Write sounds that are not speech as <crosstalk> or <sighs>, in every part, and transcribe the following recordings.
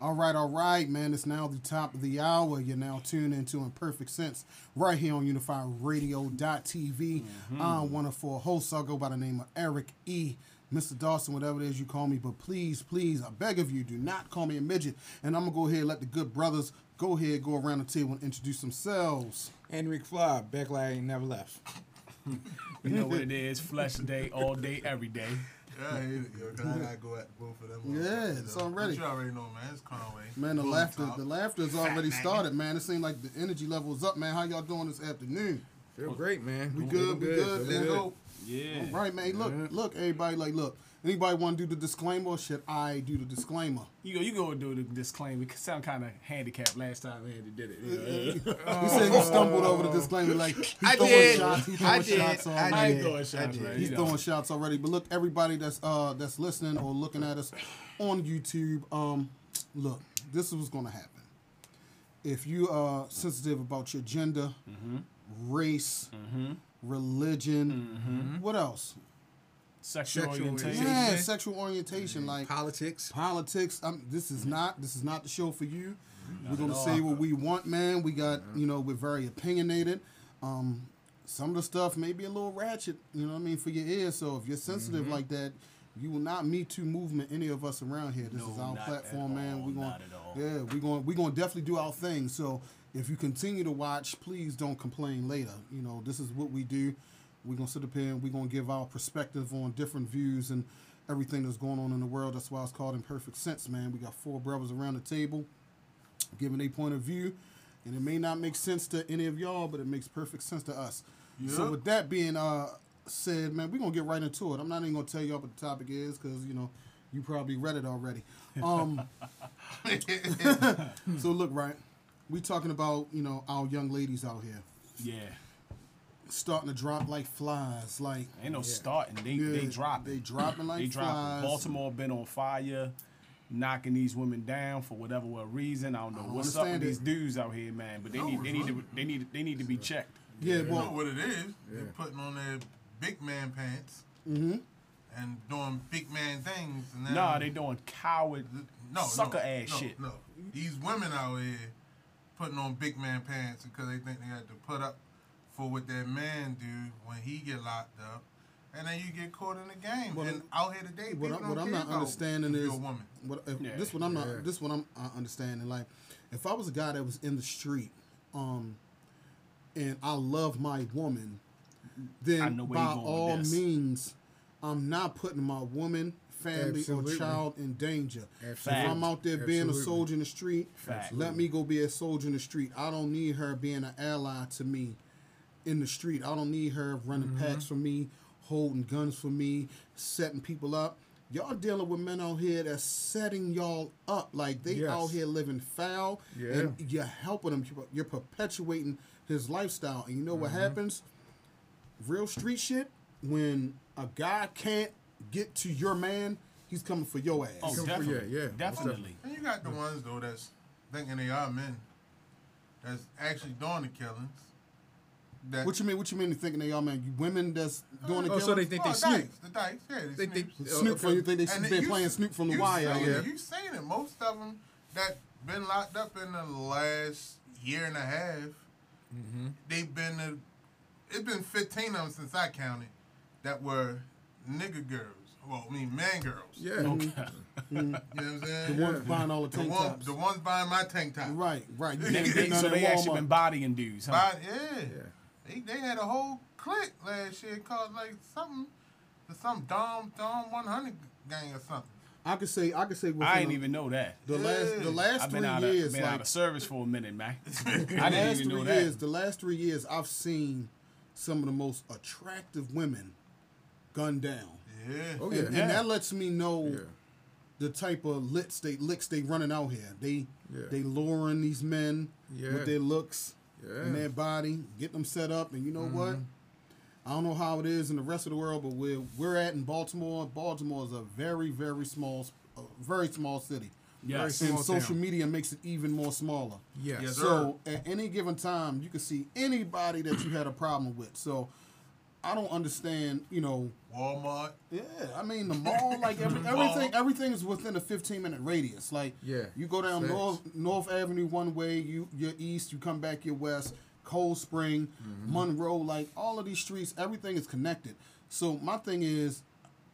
All right, all right, man. It's now the top of the hour. You're now tuned into Imperfect Sense right here on UnifiedRadio.tv. Mm-hmm. I'm one of four hosts. I'll go by the name of Eric E. Mr. Dawson, whatever it is you call me, but please, please, I beg of you, do not call me a midget. And I'm gonna go ahead and let the good brothers go ahead, go around the table and introduce themselves. Henrik Fly, back like I ain't never left. <laughs> You know what it is. Flesh day, all day, every day. Yeah, I hate it, yo, 'cause I gotta go at both of them. Yeah, motherfuckers, it's though. already- But you already know, man. It's Conway. Man, the Boom laughter, top. the laughter's already started, man. It seems like the energy level is up, man. How y'all doing this afternoon? Feel great, man. We Feel good, we good. feel Let's go. Yeah. Right, man. Look, look, everybody. Like, look. Anybody want to do the disclaimer? Or should I do the disclaimer? You go. You go and do the disclaimer. We sound kind of handicapped last time Andy did it. You know? <laughs> <laughs> He said he stumbled over the disclaimer. Like he's I throwing did. shots. He's I throwing did. shots already. I did. throwing shots, I did. man. He's You know. throwing shots already. But look, everybody that's uh that's listening or looking at us on YouTube, um, look, this is what's gonna happen. If you are sensitive about your gender, race, religion, what else? Sexual, Sexual orientation. Yeah, sexual orientation, like Politics. politics. Um, this is not this is not the show for you. we're gonna say what we want, man. We got you know we're very opinionated. Um, some of the stuff may be a little ratchet, you know what I mean, for your ears. So if you're sensitive Mm-hmm. like that, you will not meet too movement any of us around here. This No, is our not platform, at man. all, We're going not at all. yeah, we're going we're going to definitely do our thing. So if you continue to watch, please don't complain later. You know, this is what we do. We're gonna sit up here and we're gonna give our perspective on different views and everything that's going on in the world. That's why it's called Imperfect Sense, man. We got four brothers around the table giving a point of view, and it may not make sense to any of y'all, but it makes perfect sense to us. So with that being uh said, man, we're gonna get right into it. I'm not even gonna tell y'all what the topic is because you know you probably read it already. Um, <laughs> <laughs> so look, right, we talking about you know our young ladies out here Yeah. Starting to drop like flies, like Ain't no starting. They Yeah, they dropping. they dropping like they dropping. flies. Baltimore been on fire, knocking these women down for whatever what reason. I don't know don't what's up with understand these dudes out here, man. But they need they need to they need they need to be checked. yeah, You know well, what it is? They're putting on their big man pants hmm and doing big man things. And then, Nah, they doing coward no, sucker no, ass no, shit. No, these women out here putting on big man pants because they think they have to put up for what that man do when he get locked up, and then you get caught in the game. Well, and out here today, what, people I, don't what I'm not understanding is you're a woman. what if, Yeah. this what I'm not Yeah. this what I'm uh, understanding. Like, if I was a guy that was in the street, um, and I love my woman, then know where you by all means, I'm not putting my woman, family, Absolutely. or child in danger. If I'm out there being a soldier in the street, Fact. let me go be a soldier in the street. I don't need her being an ally to me in the street. I don't need her running Mm-hmm. packs for me, holding guns for me, setting people up. Y'all dealing with men out here that's setting y'all up. Like they Yes. out here living foul, Yeah. and you're helping them. You're- You're perpetuating his lifestyle. And you know Mm-hmm. what happens? Real street shit. When a guy can't get to your man, he's coming for your ass. Oh, Come for- definitely. yeah, yeah. Definitely. And you got the ones though that's thinking they are men, that's actually doing the killings. That What you mean? What you mean? Thinking they all man? Women that's doing the Oh, so they killing? think they oh, Snoop. the dice, yeah, They they, think Snoops. oh, Snoop from okay. you think they And been then you- playing Snoop from the wire out seen here. You seen it. Most of them that been locked up in the last year and a half, Mm-hmm. they've been. uh it's been fifteen of them since I counted that were nigga girls. Well, I mean man girls. Yeah. Okay. <laughs> You know what I'm saying? The ones buying all the the, tank one, tops. the ones buying my tank top. Right, right. You They- <laughs> can't get so at they actually been bodying dudes, huh? Buy, yeah. Yeah. They, they had a whole clique last year called like something, some Dom Dom 100 gang or something. I could say, I could say. within I didn't the- even know that. The last, the last I've three been out years, of been like out of service for a minute, man. <laughs> I the didn't last even know three that. years, the last three years, I've seen some of the most attractive women gunned down, Yeah. Oh and, yeah. and Yeah. that lets me know Yeah. the type of licks they licks they running out here. They Yeah. they luring these men Yeah. with their looks Yeah. and their body, get them set up, and you know what? Mm-hmm. I don't know how it is in the rest of the world, but where we're at in Baltimore, Baltimore is a very, very small, a very small city. Yes. Very and social town. media makes it even more smaller. Yes. Yes, sir. So at any given time, you can see anybody that you had a problem with. So I don't understand. You know, Walmart. yeah. I mean, the mall, like every, <laughs> everything, everything is within a 15 minute radius. Like, Yeah, you go down. North North Avenue one way, you you're east, you come back your west. Cold Spring, Mm-hmm. Monroe, like all of these streets, everything is connected. So my thing is,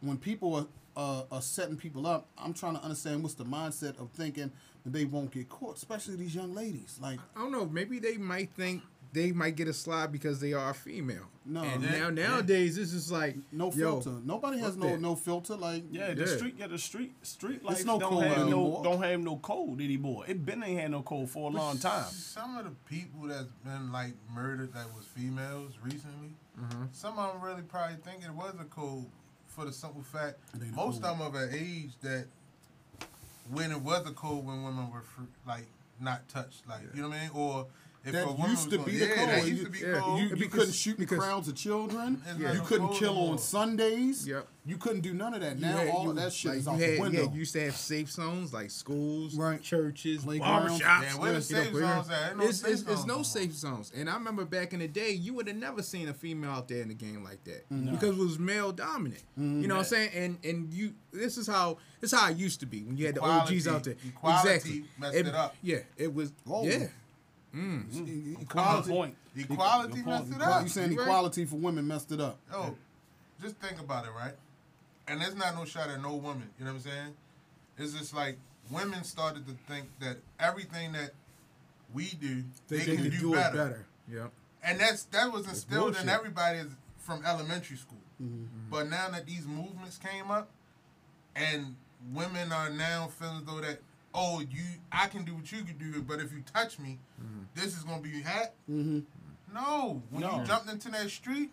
when people are, uh, are setting people up, I'm trying to understand what's the mindset of thinking that they won't get caught, especially these young ladies. Like, I don't know. Maybe they might think they might get a slide because they are female. No. And Yeah, now yeah. nowadays it's just like no yo, filter. Nobody has no that. no filter. Like, Yeah, the Yeah. street, yeah, the street, street life no don't code have no, don't have no code anymore. It been ain't had no code for a long time. Some of the people that's been like murdered that was females recently, Mm-hmm. some of them really probably think it was a code for the simple fact It ain't a most code. of them of an age that when it was a code when women were fr- like not touched, like you know what I mean, or if That used to going- be the yeah, code. That You- used to be yeah, code. you, you because- couldn't shoot in because- crowds of children. It's You couldn't kill on. Sundays. Yep. You couldn't do none of that. you Now had- all you- of that shit like, is you out had, the window. Yeah, you used to have safe zones like schools, Right. churches, Playgrounds. barbershops. Yeah, where the you know, zones at? No It's, safe it's, it's zones no no more. safe zones. And I remember back in the day, you would have never seen a female out there in the game like that Mm-hmm. because it was male dominant. You know what I'm saying? And and you, this is how this is how it used to be when you had the OGs out there. Equality- equality exactly. messed it up. Yeah, it was. Yeah. Mm. Good Equality. point. Equality Good messed point. it up. you saying right. equality for women messed it up? Oh, just think about it, right? And there's not no shot at no woman. You know what I'm saying? It's just like women started to think that everything that we do, they, They, can could do, it better. better. Yeah. And that's that was instilled in bullshit. everybody is- from elementary school. Mm-hmm. Mm-hmm. But now that these movements came up, and women are now feeling though that oh you I can do what you can do, but if you touch me, this is gonna be hat. Mm-hmm. No, when No. you jumped into that street,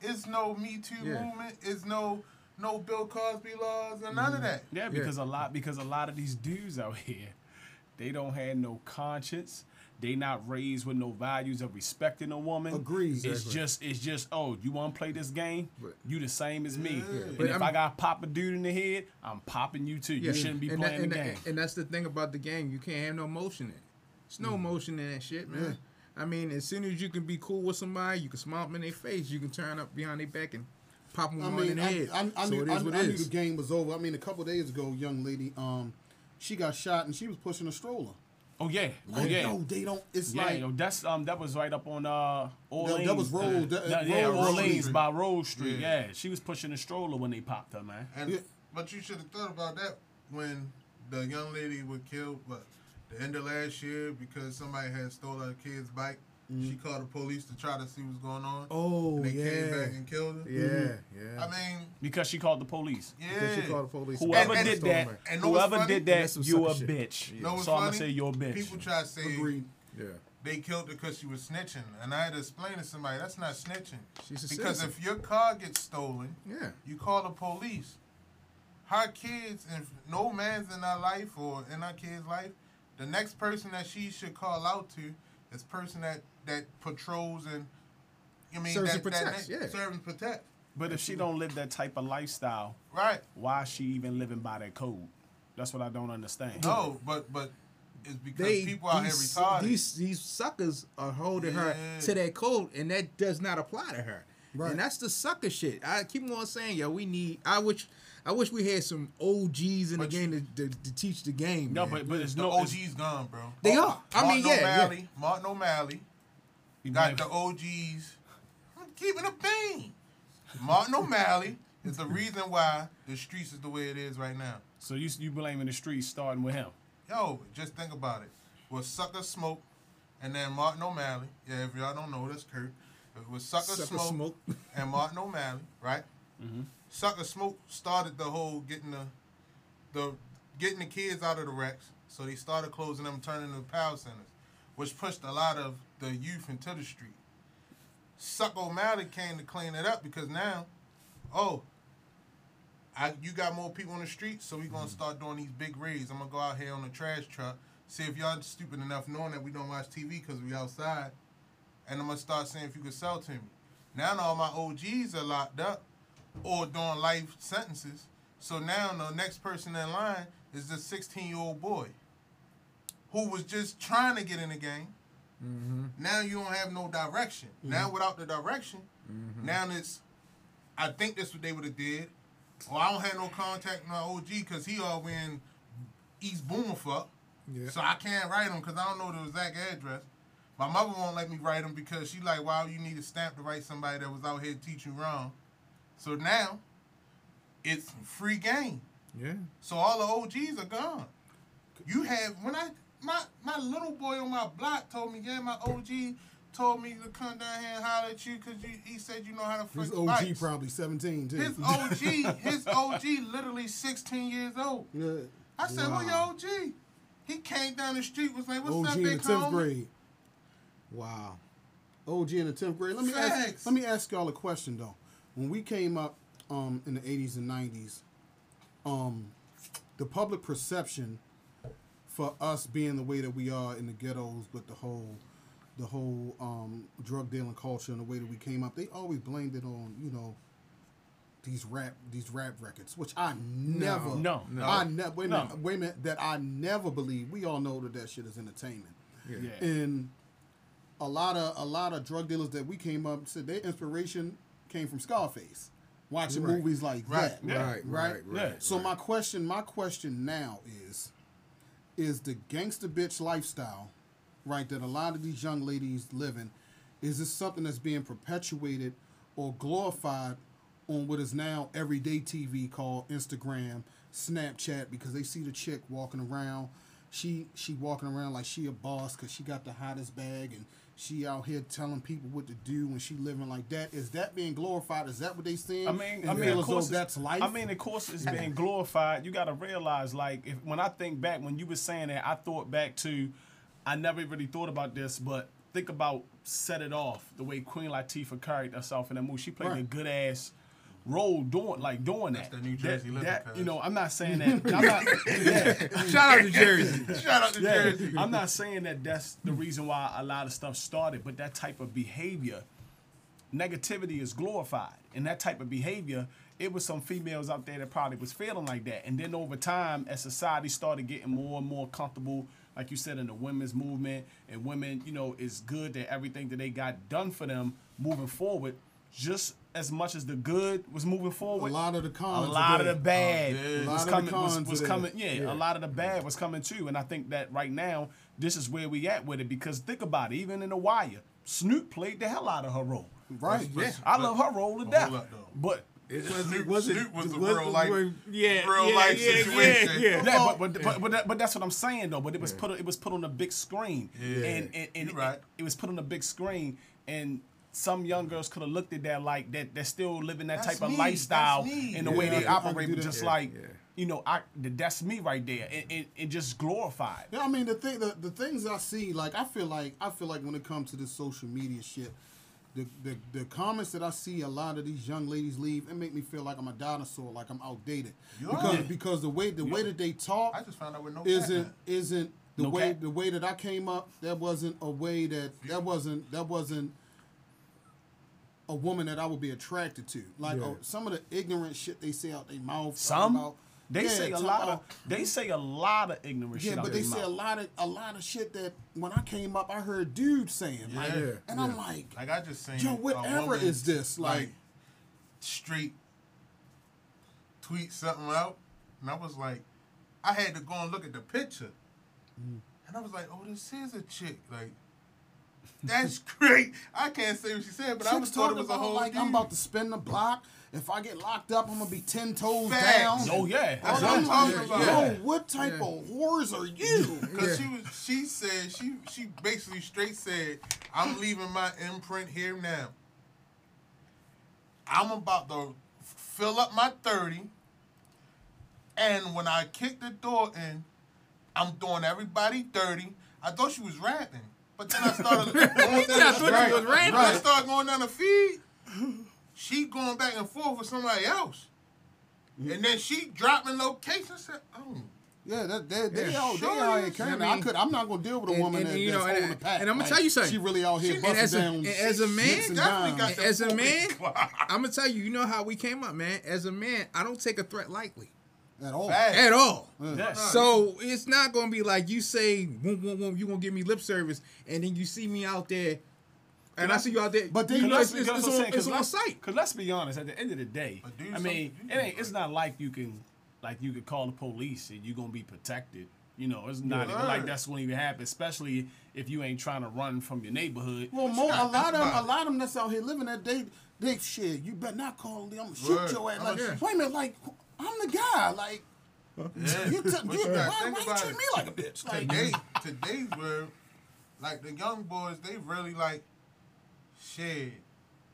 it's no Me Too Yeah. movement. It's no no Bill Cosby laws and none of that. Yeah, because a lot because a lot of these dudes out here, they don't have no conscience. They not raised with no values of respecting a woman. Agreed. It's Exactly. just it's just oh you want to play this game? But- you the same as me. And But if I'm- I got pop a dude in the head, I'm popping you too. You shouldn't be playing that, the and game. That, and that's the thing about the game. You can't have no motion in it. There's no motion in that shit, man. I mean, as soon as you can be cool with somebody, you can smile them in their face. You can turn up behind their back and pop them I on in mean, the I, head. I, I so knew, it I, is what I it knew the game was over. I mean, a couple days ago, a young lady, um, she got shot and she was pushing a stroller. Oh yeah, oh yeah. no, they don't. It's Yeah, like yo, that's um that was right up on uh Orleans. that was Roll- uh, that- that- yeah, Roll Orleans Street. by Roll Street. Yeah. Yeah. she was pushing a stroller when they popped her, man. And Yeah. but you should have thought about that when the young lady was killed, but the end of last year because somebody had stole her kid's bike. Mm. She called the police to try to see what's going on. Oh, and they yeah. came back and killed her. Yeah, mm-hmm. yeah. I mean, Because she called the police. yeah. Because she called the police. Whoever And- and- did that, and know whoever funny? did that, some you a shit. bitch. Know what's so I'm gonna say you're a bitch. People try to say agreed. Yeah. they killed her because she was snitching, and I had to explain to somebody that's not snitching. She's a because citizen. if your car gets stolen, Yeah. you call the police. Her kids, and no man's in our life or in our kid's life, the next person that she should call out to is person that that patrols and I mean Serves that, and protects, that, yeah. serve and protect. but if she don't live that type of lifestyle, Right. why is she even living by that code? That's what I don't understand. No, but but it's because They people out here these, retarded. these these suckers are holding her to that code, and that does not apply to her. Right. And that's the sucker shit. I keep on saying, yo, we need. I wish, I wish we had some OGs in But the game to, to, to teach the game. No, man. but but it's the no. it's- OG's gone, bro. They are. I Martin mean, yeah, yeah. O'Malley, Martin O'Malley you got the OGs. I'm keeping a bean. Martin O'Malley is the reason why the streets is the way it is right now. So you you blaming the streets starting with him? Yo, just think about it. Was Sucker Schmoke and then Martin O'Malley. Yeah, if y'all don't know, that's Kurt. It was Sucker, Sucker Schmoke, Schmoke. <laughs> and Martin O'Malley, right? Mm-hmm. Sucker Schmoke started the whole getting the the getting the kids out of the wrecks. So they started closing them, turning them to power centers, which pushed a lot of the youth into the street. Suck O'Malley came to clean it up because now, oh, I you got more people on the street, so we gonna mm-hmm. start doing these big raids. I'm gonna go out here on the trash truck, see if y'all stupid enough knowing that we don't watch TV because we outside, and I'm gonna start seeing if you can sell to me. Now all my OGs are locked up or doing life sentences. So now the next person in line is this 16 year old boy who was just trying to get in the game. Mm-hmm. Now you don't have no direction. Mm-hmm. Now without the direction, mm-hmm. now it's I think that's what they would have did. Or I don't have no contact with my OG because he all in East Boomerfuck. Yeah. So I can't write him because I don't know the exact address. My mother won't let me write him because she like, wow, you need a stamp to write somebody that was out here teaching wrong. So now, it's free game. Yeah. So all the OGs are gone. You have when I my my little boy on my block told me, yeah, my OG told me to come down here and holler at you because he said you know how to His fix OG bikes. probably 17 too. His OG, <laughs> his OG, literally 16 years old. yeah. I said, Wow. "Who your OG?" He came down the street, was like, "What's OG up, in big the 10th homie?" grade. Wow. OG in the 10th grade. Let me ask, let me ask y'all a question though. When we came up um, in the 80s and 90s, um, the public perception for us being the way that we are in the ghettos with the whole the whole um, drug dealing culture and the way that we came up, they always blamed it on, you know, these rap these rap records, which I never No. No. I never wait a No. minute, wait a minute that I never believe. We all know that that shit is entertainment. Yeah. Yeah. And a lot of a lot of drug dealers that we came up said their inspiration came from Scarface, watching Right. movies like Right. that. Yeah. Right, Right? right, right. Yeah. So my question, my question now is, is the gangster bitch lifestyle, right, that a lot of these young ladies live in, is this something that's being perpetuated or glorified on what is now everyday TV called Instagram, Snapchat, because they see the chick walking around, she she walking around like she a boss because she got the hottest bag and she out here telling people what to do and she living like that. Is that being glorified? Is that what they saying? I mean, And I mean, of course, that's life. I mean, of course, it's being <laughs> glorified. You got to realize, like, if when I think back when you were saying that, I thought back to, I never really thought about this, but think about "Set It Off," the way Queen Latifah carried herself in that movie. She played a good ass role doing like doing That's that. the New Jersey that, living, that- you know, I'm not saying that. I'm not. <laughs> Yeah, Shout out to Jersey. <laughs> Shout out to yeah, Jersey. I'm not saying that that's the reason why a lot of stuff started, but that type of behavior, negativity is glorified, and that type of behavior, it was some females out there that probably was feeling like that, and then over time, as society started getting more and more comfortable, like you said, in the women's movement, and women, you know, it's good that everything that they got done for them moving forward, just as much as the good was moving forward, a lot of the cons. are lot of the bad Oh, yeah. Was coming was, was coming yeah, Yeah. a lot of the bad was coming too and i think that right now this is where we at with it because think about it even in the wire snoop played the hell out of her role Right. But- Yeah. i love her role to but death hold but It was, Snoop- was it, Snoop was a real life- yeah, real yeah, life yeah, situation. Yeah, yeah. yeah, but but, but but, that, but that's what I'm saying though. But it was put it was put on a big screen, Yeah. and and, and You right. it, it was put on a big screen, and some young girls could have looked at that like that. They're still living that That's type of lifestyle That's me. and the Yeah, way they can- I can operate, but just Yeah, like yeah. you know, I that's me right there, and, and, and just glorified. Yeah, I mean the thing, the, the things I see, like I feel like I feel like when it comes to this social media shit, the, the the comments that I see a lot of these young ladies leave, it make me feel like I'm a dinosaur, like I'm outdated. You because are. because the way the way that they talk I just found out with no isn't cat. isn't the No way cat? the way that I came up. That wasn't a way that that wasn't that wasn't a woman that I would be attracted to. Like Yeah. uh, some of the ignorant shit they say out their mouth. Some about, they Yeah, say a lot about- of they say a lot of ignorant yeah, shit. but they their say a lot of a lot of shit that when I came up, I heard dudes saying, like, Yeah, and I'm like, Like I just seen. Yo, whatever is this? Like- straight tweet something out, and I was like, I had to go and look at the picture, Mm. and I was like, oh, this is a chick. Like, that's great. I can't say what she said, but I was thought it talking was a about whole. like I'm about to spin the block. If I get locked up, I'm gonna be ten toes Facts. down. Oh yeah, That's what I'm I'm talking like, about. Yo, Yeah. what type Yeah. of whores are you? <laughs> Because Yeah. she was, she said she she basically straight said, "I'm leaving my imprint here now. I'm about to fill up my thirty, and when I kick the door in, I'm doing everybody dirty. I thought she was rapping, but then I started <laughs> going down I the thought she right, was rapping. I started going down the feed. She going back and forth with somebody else, mm-hmm. and then she dropping location. Said, "Oh." Yeah, that, they, they, Yeah, out, they sure out here is. carrying. I I, could. I'm not gonna deal with a woman and, that, you that's know, and- holding the pack. and I'ma Like, tell you something. She really out here She- busting as a- down. and as a man, nicks definitely got As a man. <laughs> I'm gonna tell you, you know how we came up, man. As a man, I don't take a threat lightly at all. Facts. at all. Yeah. So it's not gonna be like you say, "Whoom, whoom, whoom," you gonna give me lip service, and then you see me out there And I see you out there. But they- you know, Let's- it's, it's, it's what I'm on, saying, it's 'cause on site. Cause let's be honest, at the end of the day, I mean, it ain't. can- It's not like you can, like you could call the police and you're gonna be protected. You know, it's not even like that's going to even happen, especially if you ain't trying to run from your neighborhood. Well, But mo- you a lot of them, about a lot of them that's out here living that day, they shit. You better not call them. I'm gonna shoot Word. your ass. Oh, like, gonna- wait a minute, like I'm the guy. Like, Yeah. you, t- But you, you why, why you treat it. me like a bitch? Like, today, today's world, like the young boys, they really like, shit,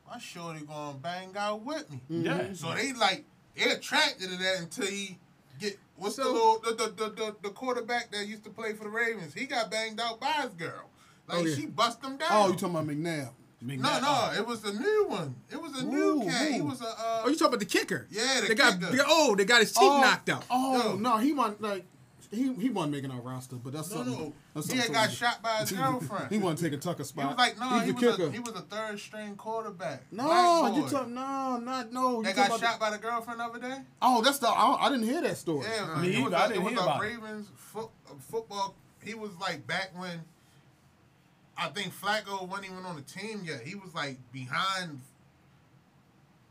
my shorty gonna bang out with me. Mm-hmm. Yeah. So they like, they're attracted to that until he get, what's the little, the, the, the, the, the quarterback that used to play for the Ravens? He got banged out by his girl. Like, Oh, yeah. she bust him oh, down. oh, you talking about McNair? No, no, it was a new one. It was a new Ooh, cat. He ooh. Was a, uh, Oh, you talking about the kicker? Yeah, the they got kicker. they- oh, they got his teeth knocked out. Oh Yo. no, he wasn't like he he wasn't making our roster, but that's no, something. no. That's He had got totally shot by his <laughs> girlfriend. <laughs> He wasn't taking Tucker spot. He was like, no, He's he was, kicker. a, he was a third string quarterback. no, you boy. talk no, not no. you They talking got about shot by the girlfriend the other day. oh, that's the. I, I didn't hear that story. Yeah, it was, Me it was either. I a, didn't it was hear a about it. Ravens foot, uh, football. He was like back when I think Flacco wasn't even on the team yet. He was like behind.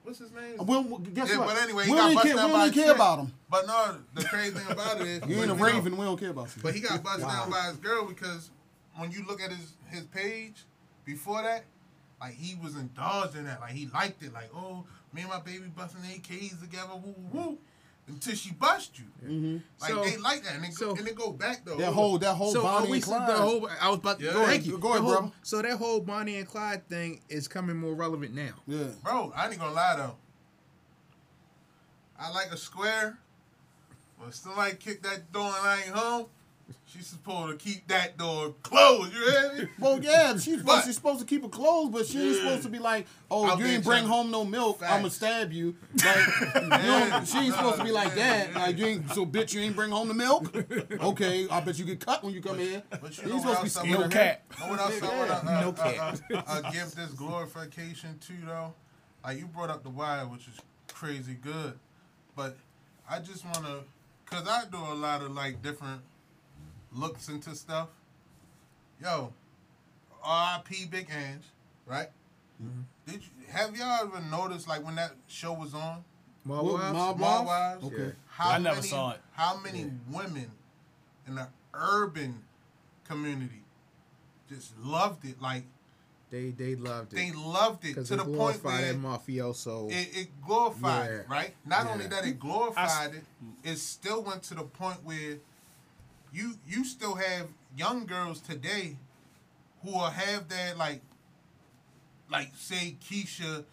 What's his name? Well, guess yeah, what? but anyway, he we got don't care, down we by don't care chick. about him. But no, the crazy thing about it is You ain't a know, Raven. We don't care about you. But he got busted down by his girl because when you look at his his page before that, like he was indulged in that. Like he liked it. Like, oh, me and my baby busting AKs together, woo woo woo. Until she bust you. Mm-hmm. Like So- they like that. And they, so- go, and they go back though. that whole that whole So Bonnie and Clyde. the whole? I was about. Yeah. Go ahead, Go go ahead, ahead, whole, brother. So that whole Bonnie and Clyde thing is coming more relevant now. yeah. Bro, I ain't gonna lie though. I like a square. When somebody kick that door and I ain't home, she's supposed to keep that door closed. You hear me? Well, yeah, she's But- she's supposed to keep it closed, but she ain't Yeah. supposed to be like, "Oh, Out you there ain't bring trying- home no milk. Facts. I'ma stab you." <laughs> Like, you know, she ain't supposed to be like that. Like, you ain't so bitch. You ain't bring home the milk. Okay, I bet you get cut when you come here. But you You know ain't what supposed else to I be No scared wanna- of cat. know what else I wanna, uh, No uh, uh, uh, give this glorification to though? Like you brought up the wire, which is crazy good, but I just wanna, cause I do a lot of like different looks into stuff. Yo, R.I.P. Big Ang, right? Mm-hmm. Did you have y'all ever noticed like when that show was on? Mob Well, Wives? Mob Mob Wives? Wives? Okay. How I never many, saw it. How many women in the urban community just loved it? Like They they loved it. they loved it to they the point glorified where that mafioso. it, it glorified it, right? Not Yeah. only that it glorified it, it still went to the point where you you still have young girls today who will have that like like say Keisha,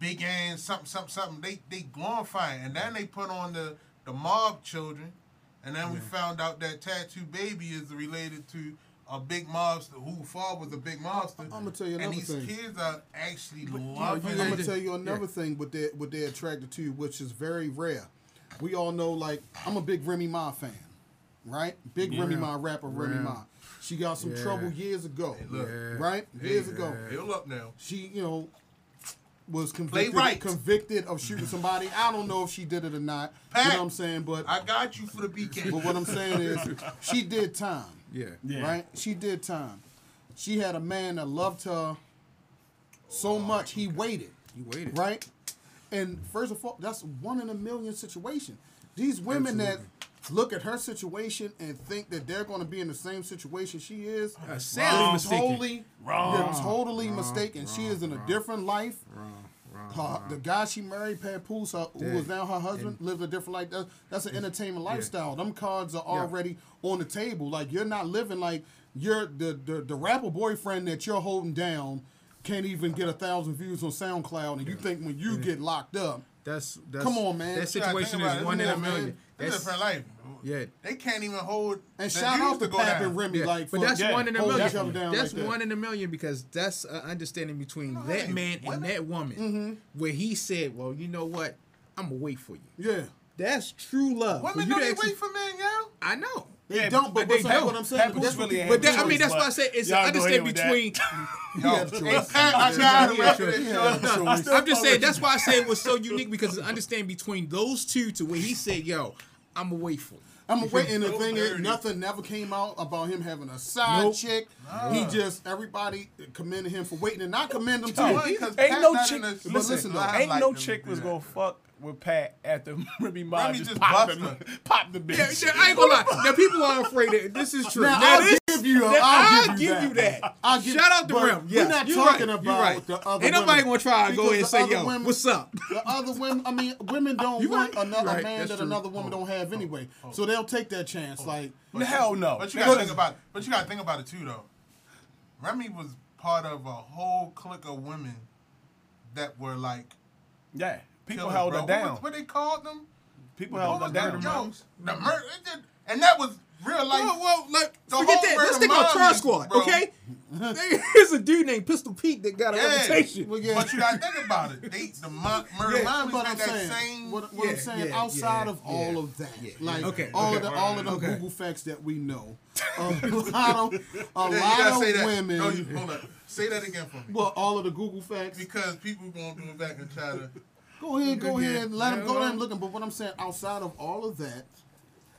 Big Ann, something, something, something. They they glorify it. and then they put on the the mob children, and then we found out that Tattoo Baby is related to a big mobster who father was a big mobster. I'ma tell you another thing. and these thing. kids are actually loving know, I'm gonna tell you another yeah. thing what they what they're attracted to, which is very rare. We all know, like I'm a big Remy Ma fan, right? Big Remy Ma rapper, Remy Ma. She got some Yeah. trouble years ago, look. Yeah. right? Years ago, He'll up now. she you know was convicted right. convicted of shooting somebody. I don't know if she did it or not. you know what I'm saying? But I got you for the BK. <laughs> but what I'm saying is she did time. yeah. Yeah. right? She did time. She had a man that loved her so oh, much he waited, You waited. right? And first of all, that's one in a million situation. These women that look at her situation and think that they're going to be in the same situation she is, Uh, sadly are mistaken. totally, Wrong. they're totally mistaken. she is in a different life. Wrong, wrong, Her, wrong. the guy she married, Papoose, her, who was now her husband, lived a different life. That, that's an entertainment lifestyle. Them cards are already on the table. Like you're not living like you're the, the the rapper boyfriend that you're holding down can't even get a thousand views on SoundCloud, and you think when you get locked up, That's that's Come on, man. That situation is it. one in a million. man. That's different life. yeah. They can't even hold. and shout out to go Pap and Remy, Yeah, like but that's Yeah. one in a million. down That's like that. one in a million because that's an understanding between No, that hey, man and that woman, Mm-hmm. where he said, "Well, you know what? I'm gonna wait for you." yeah. That's true love. Women don't actually- wait for men, yo. I know. They Yeah, don't, but, but they what's- don't. what I'm saying, but that's really But that, I mean, that's but why I say it's an y'all understanding between. Yo, had a choice. hey, Pap, I got it. Yeah, right sure. there, He yo. had a choice. <laughs> I'm just saying that's why I say it was so unique because it's understanding between those two to where he said, "Yo, I'm gonna wait for. I'm waiting. And the thing is, nothing never came out about him having a side Nope. chick. He just everybody commended him for waiting and not commend him too. Why? 'Cause ain't no chick. in Listen, But listen, though, ain't like no chick was gonna fuck with Pap after <laughs> Remy Ma Remy just, just popped, the, popped the bitch. Yeah, yeah, I ain't gonna lie. Now people are afraid that this is true. Now, Now, I'll give you. I'll, I'll give you that. <laughs> I'll give- Shout out to Rim. Yes, we're not you're talking right. about right. the other women. Ain't nobody women. gonna try to go Because and say, "Yo, women- what's up?" <laughs> The other women, I mean, women don't You want right. another man that's that true. another woman oh. don't have oh. anyway. Oh. So they'll take that chance. Like, Hell no. But you gotta think about. But you gotta think about it too, though. Remy was part of a whole clique of women that were like Yeah, people killers, held bro. her What, down. was- what they called them? People What held her down. that? Yo, the murder, it did- and that was real life. Well, well, like, The forget whole that. Let's murder think about mob Terror Squad, bro. okay? <laughs> There's a dude named Pistol Pete that got a Yeah. reputation. well, yeah. But you gotta think about it. They, the mo- murder Yeah, moms But had I'm that saying, same. what, what Yeah, I'm saying, yeah, outside yeah, of all of that, Yeah, like okay, all okay. of the all of the Okay. Google facts that we know, <laughs> a lot of a Yeah, lot of women. No, you, hold up. Say that again for me. well, all of the Google facts. Because people gonna do it back and try to. Go ahead, go ahead, let them go ahead and look 'em. But what I'm saying, outside of all of that,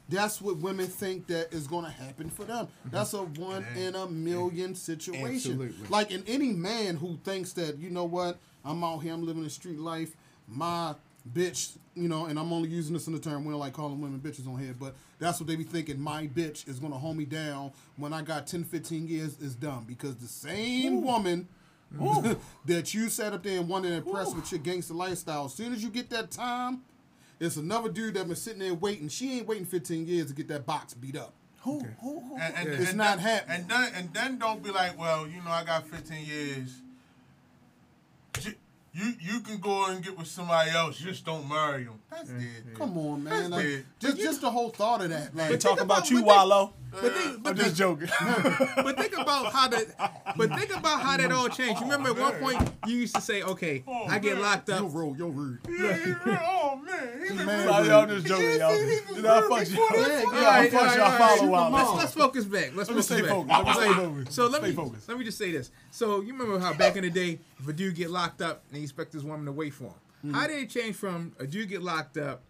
that's what women think that is going to happen for them. Mm-hmm. That's a one in a million situation. Absolutely. Like in any man who thinks that you know what, I'm out here, I'm living a street life, my bitch, you know, and I'm only using this in the term we don't like calling women bitches on here, but that's what they be thinking. My bitch is going to hold me down when I got 10, 15 years is dumb because the same woman. <laughs> that you sat up there and wanted to impress with your gangster lifestyle. As soon as you get that time, it's another dude that been sitting there waiting. She ain't waiting 15 years to get that box beat up. Who, who, who? And, and, It's and not then, happening. And then, and then don't be like, well, you know, I got 15 years. You you can go and get with somebody else. Just don't marry them. That's dead. Come on, man. Like, big. just just the whole thought of that. Like, They talk about about- you, but they- Wallow. But, think, but, I'm just joking. <laughs> but think about how that. But think about how that all changed. You remember at one point you used to say, "Okay, I get locked yo, up." roll, yo, rude. oh man, he's a Man, Nah, rude. yo, I'm just joking, y'all. You know, I fuck you. Yeah, Yeah, yeah, I yeah, fuck yeah, y'all yeah, follow shoot Wallow. them Let's, let's focus back. Let's Let me focus stay back. focused. Let me Let me say- stay focused. So let Stay me focused. let me just say this. So you remember how back in the day, if a dude get locked up and he expect his woman to wait for him, Mm-hmm. how did it change from a dude get locked up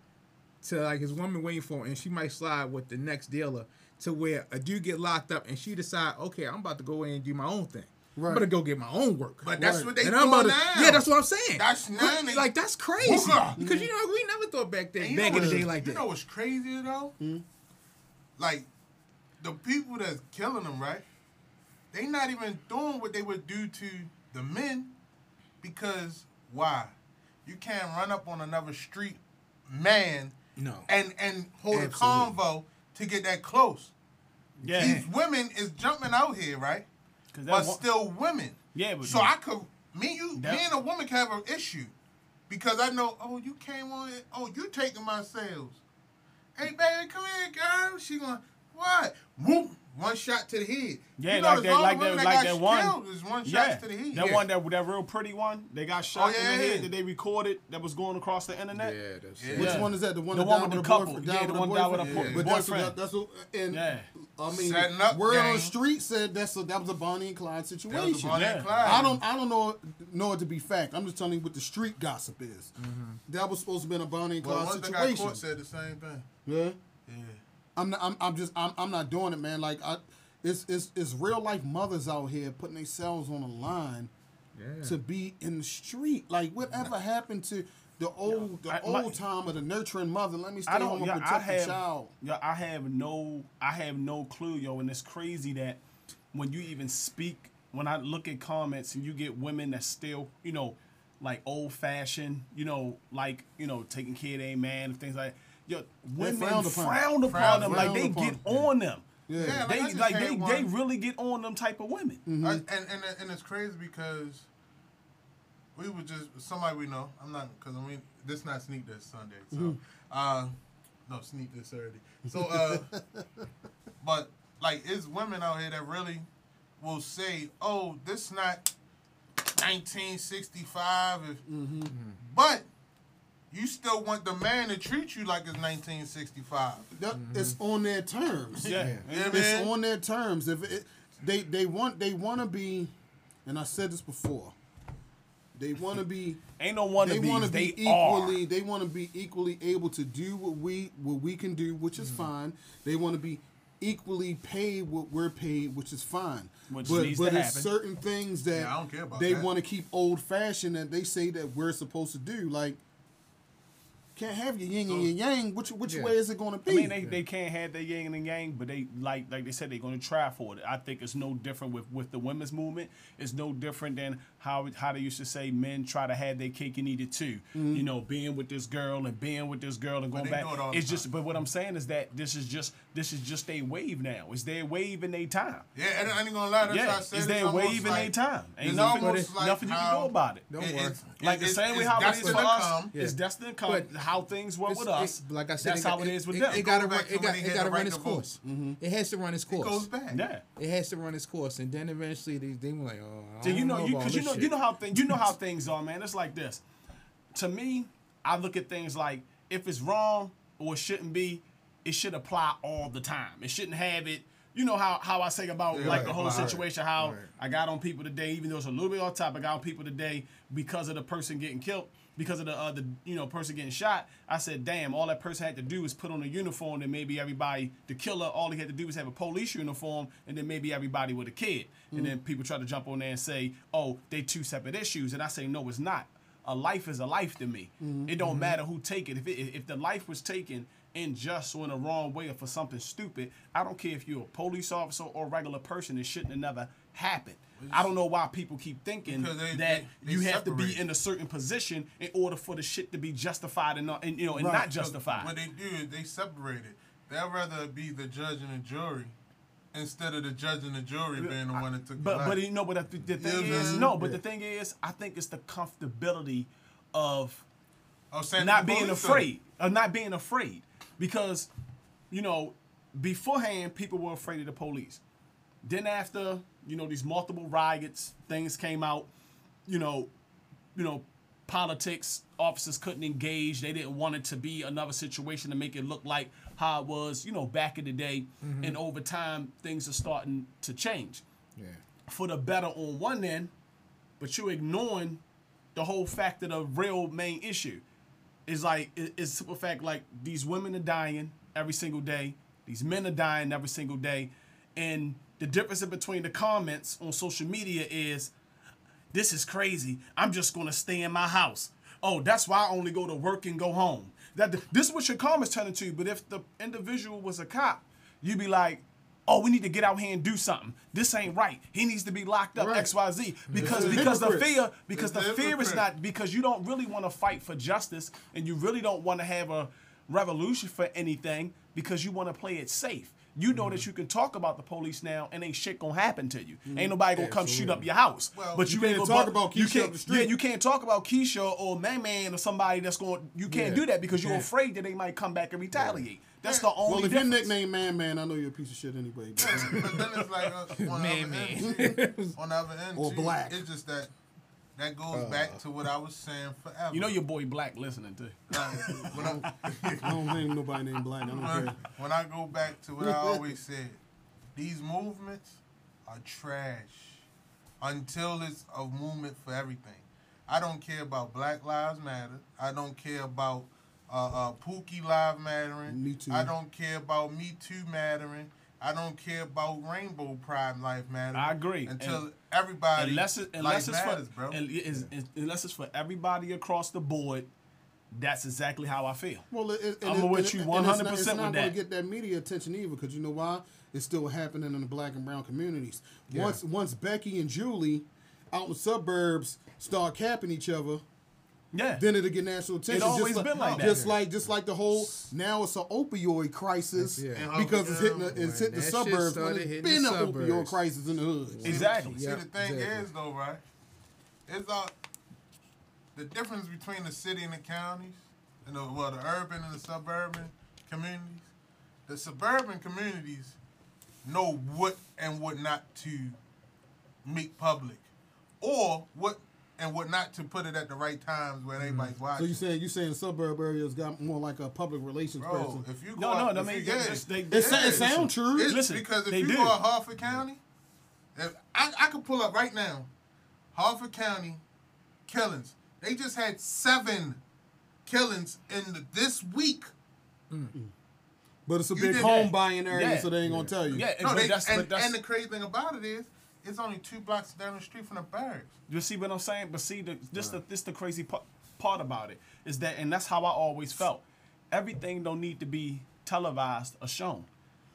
to like his woman waiting for him and she might slide with the next dealer to where a dude get locked up and she decide, okay, I'm about to go in and do my own thing. Right. I'm gonna go get my own work. But that's Right. what they and doing I'm about to, now. yeah, that's what I'm saying. That's now they- like that's crazy because you know we never thought back then, back in the day like You that. know what's crazy though? Hmm? Like the people that's killing them, right? They not even doing what they would do to the men because why? You can't run up on another street man No. and and hold Absolutely. a convo to get that close. Yeah. These women is jumping out here, right? But wa- still women. Yeah, but so I could me you That- me and a woman can have an issue because I know oh you came on it oh you taking my sales. Hey baby, come here, girl. She going what? Whoop! One shot to the head. Yeah, you know, like there's that, like the that, women like that one. is one yeah, to the head. that Yeah. one, that that real pretty one. They got shot oh, in yeah, the yeah. head that they recorded that was going across the internet. Yeah, that's Yeah. Which one is that? The one The that one with with the couple. boyfriend- Yeah, died the with a one died with a boyfriend? boy- But that's boyfriend. what, that's what, and Yeah. I mean, Setting up word on the street said that's a, that was a Bonnie and Clyde That was situation. a Bonnie Yeah. and Clyde. I don't I don't know know it to be fact. I'm just telling you what the street gossip is. Mm-hmm. That was supposed to be in a Bonnie and Well, Clyde one that got situation. caught said the same thing. Yeah. Yeah. I'm not, I'm, I'm just I'm, I'm not doing it, man. Like I, it's it's it's real life mothers out here putting themselves on the line Yeah. to be in the street. Like whatever happened to the old the I- old my- time of the nurturing mother? Let me stay I home and Yeah, I protect the have. child. Yeah, I have no. I have no clue, yo. And it's crazy that when you even speak, when I look at comments and you get women that still, you know, like old fashioned, you know, like you know, taking care of a man and things like. Yo, women frowned frowned upon. upon, Frowned- them. Like they upon. get on them. Yeah. Yeah, like, they just like they, one- they really get on them type of women. Mm-hmm. I, and, and and it's crazy because we were just somebody we know. I'm not because I mean this not sneak this Sunday, so Mm-hmm. uh, no sneak this Saturday. So uh, <laughs> but like it's women out here that really will say, "Oh, this not 1965," if, Mm-hmm. but you still want the man to treat you like it's 1965. That- mm-hmm. It's on their terms. Yeah, Yeah, it's man. on their terms. If it, they they want they want to be, and I said this before. They want to be. <laughs> Ain't no one they want to be They are. equally. They want to be equally able to do what we what we can do, which is mm-hmm. fine. They want to be equally paid what we're paid, which is fine. Which but needs to but it's happen. certain things that Yeah, I don't care about they want to keep old fashioned that they say that we're supposed to do. Like, can't have your yin and your yang. Which which Yeah. way is it going to be? I mean, they, they can't have their yin and yang, but they like like they said they're going to try for it. I think it's no different with, with the women's movement. It's no different than how how they used to say men try to have their cake and eat it too. Mm-hmm. You know, being with this girl and being with this girl and going back. do it all the It's just, but what I'm saying is that this is just this is just a wave now. It's their wave in their time. Yeah, and I ain't gonna lie. That's Yeah, why I said it's it's their almost wave in like, their time. Ain't it's nothing, almost like nothing you can how do about it. Don't it- worry. it's- Like the it's- same way it's how it is destined for to us, it's destined to come. But how things were It's- with us, it- like I said, that's it, got- how it is with it, them. It, got to run. It got, when they it had got to right run its to vote. course. Mm-hmm. It has to run its course. It course. goes back. yeah. It has to run its course, and then eventually they they were like, oh, I So you don't know, you about because you this know, shit. you know how things, you know how things are, man. It's like this. To me, I look at things like if it's wrong or it shouldn't be, it should apply all the time. It shouldn't have it. You know how how I say about Yeah, like right, the whole right, situation. How right. I got on people today, even though it's a little bit off topic. I got on people today because of the person getting killed, because of the uh, the you know person getting shot. I said, damn, all that person had to do was put on a uniform, and maybe everybody, the killer, all he had to do was have a police uniform, and then maybe everybody with a kid. And then mm. people try to jump on there and say, oh, they two separate issues, and I say, no, it's not. A life is a life to me. Mm-hmm. It don't mm-hmm. matter who take it. If it, if the life was taken unjust or in the wrong way or for something stupid, I don't care if you're a police officer or a regular person. It shouldn't have never happened. I don't know why people keep thinking they- that they- they you have to be in a certain position in order for the shit to be justified and not and you know and Right. not justified. What they do is they separate it. They'd rather be the judge and the jury instead of the judge and the jury being the one that took But but you know, but the, the thing Yeah, is, no. But Yeah. the thing is, I think it's the comfortability of oh, not being afraid of not being afraid because you know beforehand people were afraid of the police then after you know these multiple riots things came out you know you know politics officers couldn't engage. They didn't want it to be another situation to make it look like how it was you know back in the day. Mm-hmm. And over time things are starting to change. Yeah. for the better on one end, but you're ignoring the whole fact of the real main issue. Is like it- it's simple fact like these women are dying every single day, these men are dying every single day, and the difference in between the comments on social media is this is crazy. I'm just gonna stay in my house. Oh, that's why I only go to work and go home. That this is what your comments turn into. But if the individual was a cop, you'd be like, "Oh, we need to get out here and do something. This ain't right. He needs to be locked up. Right. X, Y, Z." Because because the fear because It's the fear is not because you don't really want to fight for justice and you really don't want to have a revolution for anything because you want to play it safe. You know Mm-hmm. that you can talk about the police now and ain't shit gonna happen to you. Ain't nobody gonna come shoot up your house. Well, but you, you ain't can't gonna talk about you Keisha can't, up the street. Yeah, you can't talk about Keisha or Man Man or somebody that's going. You can't Yeah. do that because you're Yeah. afraid that they might come back and retaliate. That's the only. well, if your difference. nickname Man Man, I know you're a piece of shit anyway. But, <laughs> but then it's like uh, on, <laughs> Man, the man. other end, on the other end, Or too, black. It's just that that goes back to what I was saying forever. you know your boy Black listening to. <laughs> Like, when, I, <laughs> I don't name nobody named Black. I don't care. when I go back to what I always said, these movements are trash until it's a movement for everything. I don't care about Black Lives Matter. I don't care about uh, uh, Pookie Live Mattering. Me Too. I don't care about Me Too Mattering. I don't care about Rainbow Pride Life Mattering. I agree. Until And- everybody Unless it, unless life it's matters, for bro. and it is- unless it's for everybody across the board, that's exactly how I feel. Well, it, it, I'm it- with and you it- and it's not- 100% It's not going to get that media attention either, because you know why? It's still happening in the black and brown communities. Yeah. Once once Becky and Julie out in the suburbs start capping each other, Yeah. then it'll get national attention. It's always just been like that. Just like just like the whole now it's an opioid crisis Yeah. because it's hitting the, it's When hitting the suburbs. When started it's hitting been an opioid crisis in the hood. exactly. See, the thing exactly. is, though, right? It's all the difference between the city and the counties, and the well, the urban and the suburban communities. The suburban communities know what and what not to make public, or what and what not to put it at the right times when everybody's mm-hmm. watching. So you saying you saying suburb areas got more like a public relations Bro, person? if you go No, out, no, I mean, you, they yeah, just- they- It, sa- it sound true. it's Listen, because if they you do. go to Harford County, if I, I could pull up right now, Harford County killings. They just had seven killings in the, this week. But it's a You big home that. buying area, Yeah. so they ain't gonna tell you. Yeah, No, they, that's, and, that's and the crazy thing about it is, it's only two blocks down the street from the barracks. You see what I'm saying? But see, the, this the this the crazy part, part about it is that, and that's how I always felt. Everything don't need to be televised or shown.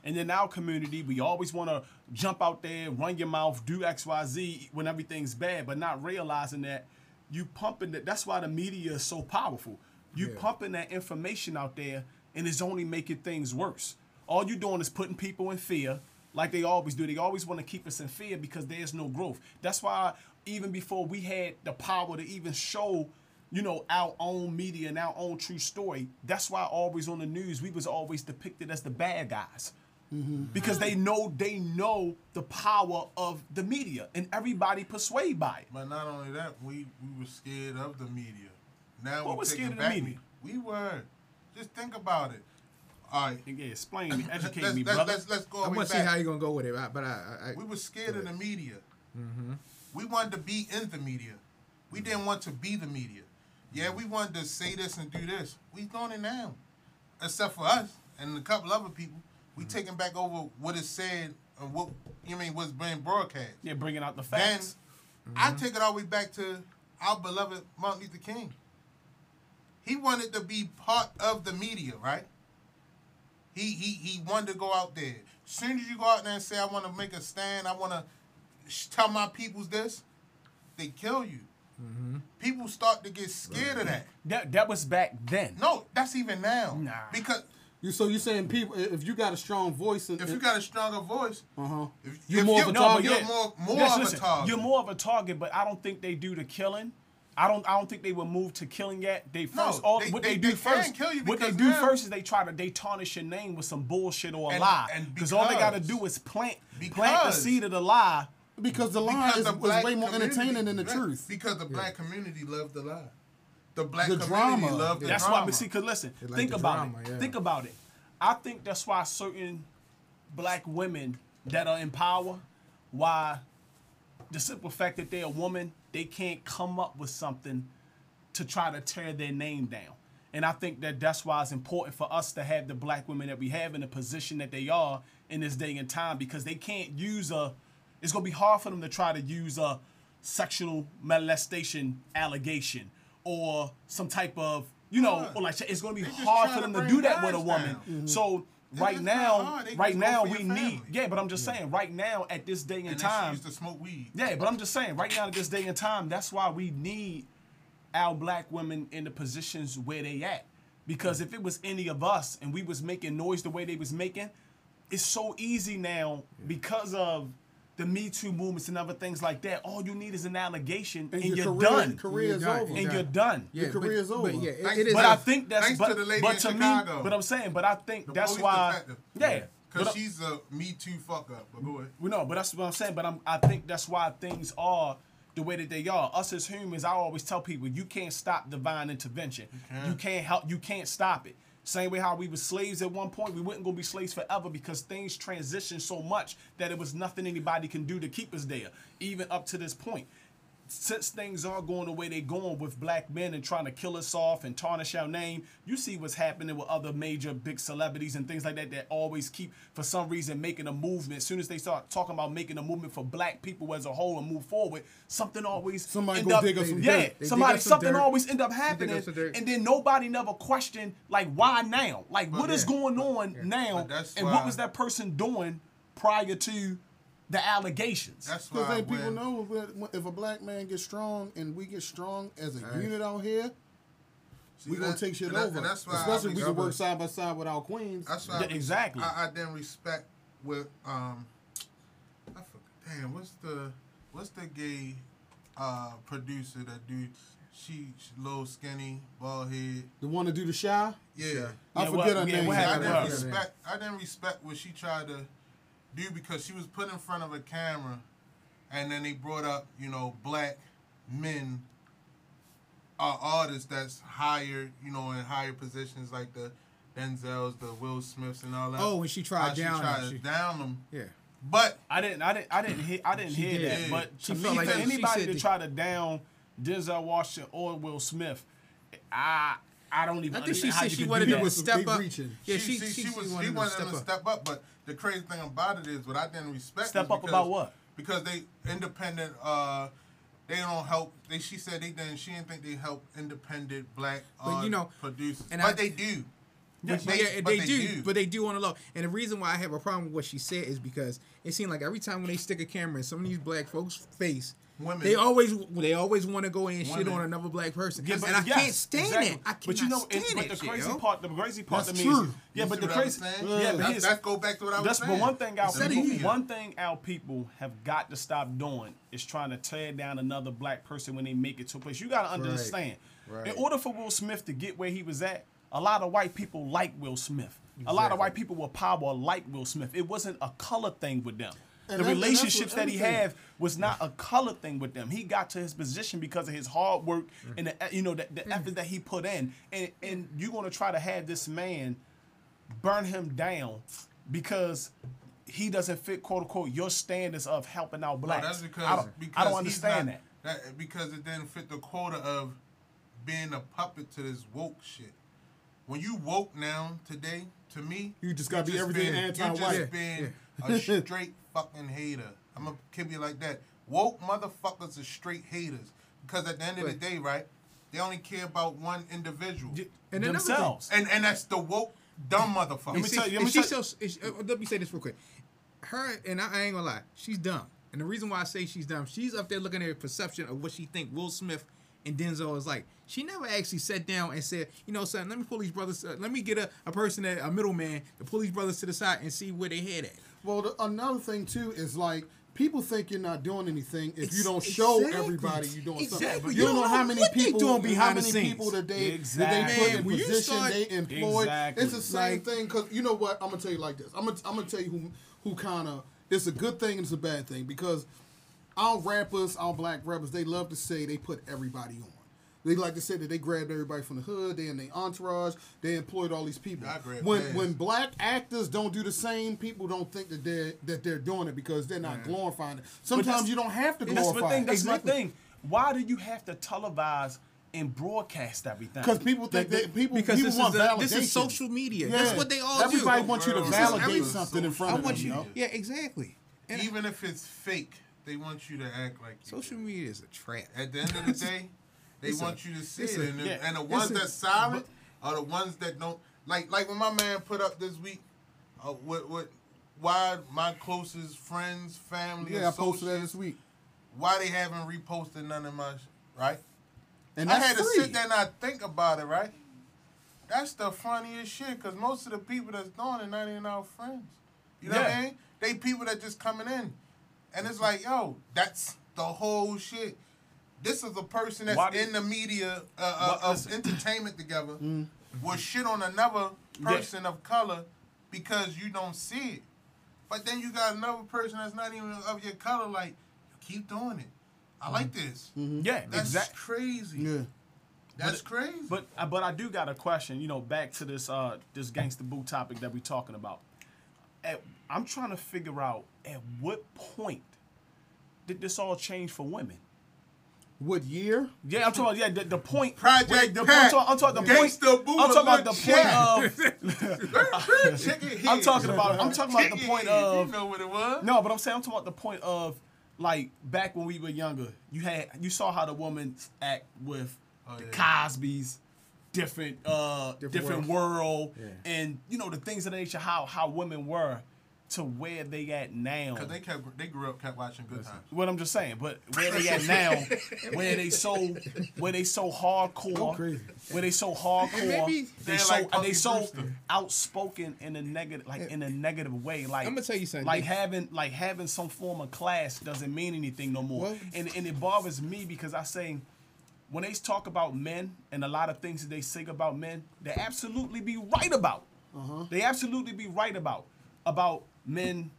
And in our community, we always want to jump out there, run your mouth, do X, Y, Z when everything's bad, but not realizing that you pumping that. That's why the media is so powerful. You Yeah. pumping that information out there, and it's only making things worse. All you're doing is putting people in fear, like they always do. They always want to keep us in fear because there's no growth. That's why even before we had the power to even show, you know, our own media and our own true story, that's why always on the news we was always depicted as the bad guys. Mm-hmm. Because they know they know the power of the media and everybody persuaded by it. But not only that, we, we were scared of the media. Now What we was taking scared of the media? me- We were. Just think about it. All right. Yeah, explain me, educate let's, me, let's, brother. let's, let's go I way want to see how you're gonna go with it, but I, I, We were scared of the media. Mm-hmm. We wanted to be in the media. We didn't want to be the media. Yeah, we wanted to say this and do this. We doing it now, except for us and a couple other people. We mm-hmm. taking back over what is said and what you mean what's being broadcast. yeah, bringing out the Then facts. I mm-hmm. take it all the way back to our beloved Martin Luther King. He wanted to be part of the media, right? He he he wanted to go out there. As soon as you go out there and say, "I want to make a stand," I want to tell my peoples this, they kill you. People start to get scared of that. That that was back then. No, that's even now. Nah. Because You so you saying people if you got a strong voice and if you got a stronger voice, uh huh if, You're if more you're, of a No, target? you're yeah. more more Yes, of listen, a target. You're more of a target, but I don't think they do the killing. I don't. I don't think they will move to killing yet. They No, first. all, they- what they- they, do they first. kill you what they do now- first is they try to they tarnish your name with some bullshit or a And- lie. Because all they got to do is plant plant the seed of the lie. because the lie Because is, the is way more entertaining than the right, truth. Because the black community loved the lie. The black The community drama. loved the That's drama. why. But see, cause listen, like think about drama, it. yeah. Think about it. I think that's why certain black women that are in power, why the simple fact that they're a woman, they can't come up with something to try to tear their name down. And I think that that's why it's important for us to have the black women that we have in the position that they are in this day and time because they can't use a. It's gonna be hard for them to try to use a sexual molestation allegation or some type of you know Right. or like it's gonna be hard for them to bring do that with a woman. Mm-hmm. So It's right now, not hard. They right now we need yeah, but I'm just saying right now at this day and, and time. used to smoke weed. Yeah, but I'm just saying, right now at this day and time, that's why we need our black women in the positions where they at. Because if it was any of us and we was making noise the way they was making, it's so easy now because of the Me Too movements and other things like that. All you need is an allegation and, And your you're career, done. career You're is over. and you're done. yeah, Your but- career is but over. yeah, it- Thanks it is. But I think that's Thanks but, to the lady but in to Chicago. me, but I'm saying, but I think The that's why detective. yeah. Because she's a Me Too fuck up. But go ahead. well, no, but that's what I'm saying. But I'm, I think that's why things are the way that they are. Us as humans, I always tell people, you can't stop divine intervention. You can't help. You can't stop it. Same way how we were slaves at one point, we weren't gonna be slaves forever because things transitioned so much that it was nothing anybody can do to keep us there, even up to this point since things are going the way they're going with black men and trying to kill us off and tarnish our name, you see what's happening with other major big celebrities and things like that that always keep, for some reason, making a movement. As soon as they start talking about making a movement for black people as a whole and move forward, something always Somebody end go up, dig up some yeah, dirt. They dig somebody up some something dirt. always end up They dig up happening, and then nobody never question like why now, like what is yeah. going on now, and why- what was that person doing prior to the allegations? That's Because why then people when- know that if a black man gets strong and we get strong as a Right. unit out here, See, we gonna take shit and that- over. and that's why I Especially if we can work side by side with our queens. That's why Yeah, I, exactly. I, I didn't respect with um. I forgot, damn, what's the what's the gay uh producer that dude? She, she little skinny, bald head. The one to do the shy, Yeah. I Yeah, forget what- her yeah, name. I didn't respect. I didn't respect what she tried to do because she was put in front of a camera, and then they brought up, you know, black men are artists that's higher, you know, in higher positions like the Denzels, the Will Smiths, and all that. Oh, and she tried How she down tried them. to She- down them, Yeah. but I didn't, I didn't, I didn't hear, I didn't hear did. that. But She to me, like for anybody to the- try to down Denzel Washington or Will Smith, I I don't even I think she understand how said she wanted do them to step up. reaching. Yeah, she, she, see, she, she was wanted he to wanted step them to up. step up, but the crazy thing about it is what I didn't respect. Step was up because, about what? Because they independent. uh They don't help. They she said they didn't. She didn't think they help independent black. But, uh, you know, producers. and but I- they do. But They- yeah, but they, they do, do. but they do on the low. And the reason why I have a problem with what she said is because it seemed like every time when they stick a camera in some of these black folks' face, Women. they always they always want to go in and shit on another black person. Yeah, but and I yes, can't stand exactly. that. I cannot but you know, stand and, but the that shit, crazy yo. part, the crazy part That's to me is, true. yeah, You but the crazy, saying? yeah, but That's- here's, Let's go back to what I was That's saying. but one thing our It's the people, media. one thing our people have got to stop doing is trying to tear down another black person when they make it to a place. You got to understand. Right. In order for Will Smith to get where he was at, a lot of white people like Will Smith. A lot of white people with power like Will Smith. It wasn't a color thing with them. And the that- and that's what relationships that he had was not a color thing with them. He got to his position because of his hard work and the you know the, the mm. effort that he put in. And and you're gonna try to have this man burn him down because he doesn't fit quote unquote your standards of helping out No, blacks. that's because, I don't, because I don't understand not- that. that. Because it didn't fit the quota of being a puppet to this woke shit. When you woke now today, to me, You just gotta be everything been, anti-white. You just been a straight <laughs> fucking hater. I'm gonna keep you like that. Woke motherfuckers are straight haters because at the end of the day, right? They only care about one individual, And another thing- themselves. and and that's the woke dumb Let motherfucker. me And tell you- let and me she's tell- so. is- uh, let me say this real quick. Her and I, I ain't gonna lie, she's dumb. And the reason why I say she's dumb, she's up there looking at her perception of what she think Will Smith and Denzel is like. She never actually sat down and said, you know, son, let me pull these brothers. Uh, let me get a, a person that a middleman to pull these brothers to the side and see where they head at. Well, the, another thing too is like people think you're not doing anything if you don't show exactly. everybody you're doing something. Exactly. You don't know how many people doing behind how the many scenes. people that they Exactly. that they put Man, in you position start- they employ. Exactly. It's the same Like- thing because you know what I'm gonna tell you like this. I'm gonna I'm gonna tell you who who kind of it's a good thing and it's a bad thing because our rappers, our black rappers, they love to say they put everybody on. They like to say that they grabbed everybody from the hood, they in their entourage, they employed all these people. When theirs. when black actors don't do the same, people don't think that they're that they're doing it because they're not glorifying it. Sometimes you don't have to glorify. That's glorify my thing. it. That's Exactly. my thing. Why do you have to televise and broadcast everything? Because people think They- that people because people this want is, a, validation. this is social media. Yeah. That's what they all do. Everybody do. wants you to This is validate something in front I of want them. you. yo. Yeah, exactly. And Even if it's fake, they want you to act like you social do. media is a trap. At the end of the <laughs> day, they It's a- want you to see it, a- and the, yeah, and the ones a- that's silent are the ones that don't like. Like when my man put up this week, uh, what what why my closest friends, family, Yeah, I posted that this week. why they haven't reposted none of my right? And I had to free. sit there and I think about it, right? That's the funniest shit, because most of the people that's doing it not even our friends. You know what I mean? They people that just coming in. And it's like, yo, that's the whole shit. This is a person that's Why in the media uh, uh, Why- of listen. entertainment together Mm. will shit on another Yeah. person of color because you don't see it. But then you got another person that's not even of your color, like, keep doing it. I like this. yeah, That's exactly. crazy. Yeah. That's crazy. But uh, but I do got a question. You know, back to this uh this gangster boo topic that we talking about. At, I'm trying to figure out at what point did this all change for women? What year? Yeah, I'm talking about yeah the, the point. Project the, Pat, I'm talking, I'm talking the point. I'm talking about the point of. <laughs> I'm talking about. I'm talking about the point of. You know what it was? No, but I'm saying I'm talking about the point of like back when we were younger. You had you saw how the women act with Oh, the yeah. Cosby's, different uh different, Different world, Yeah. and you know the things of nature. How how women were to where they at now. Because they kept, they grew up, kept watching Good Times. What I'm just saying, but where they at now, <laughs> where they so where they so hardcore, Go crazy. where they so hardcore, maybe they they're so like and they Punky so Brewster. outspoken in a negative, like in a negative way. Like I'ma tell you something. Like They- having like having some form of class doesn't mean anything no more, Well- and and it bothers me because I say. When they talk about men and a lot of things that they say about men, they absolutely be right about. Uh-huh. They absolutely be right about about men.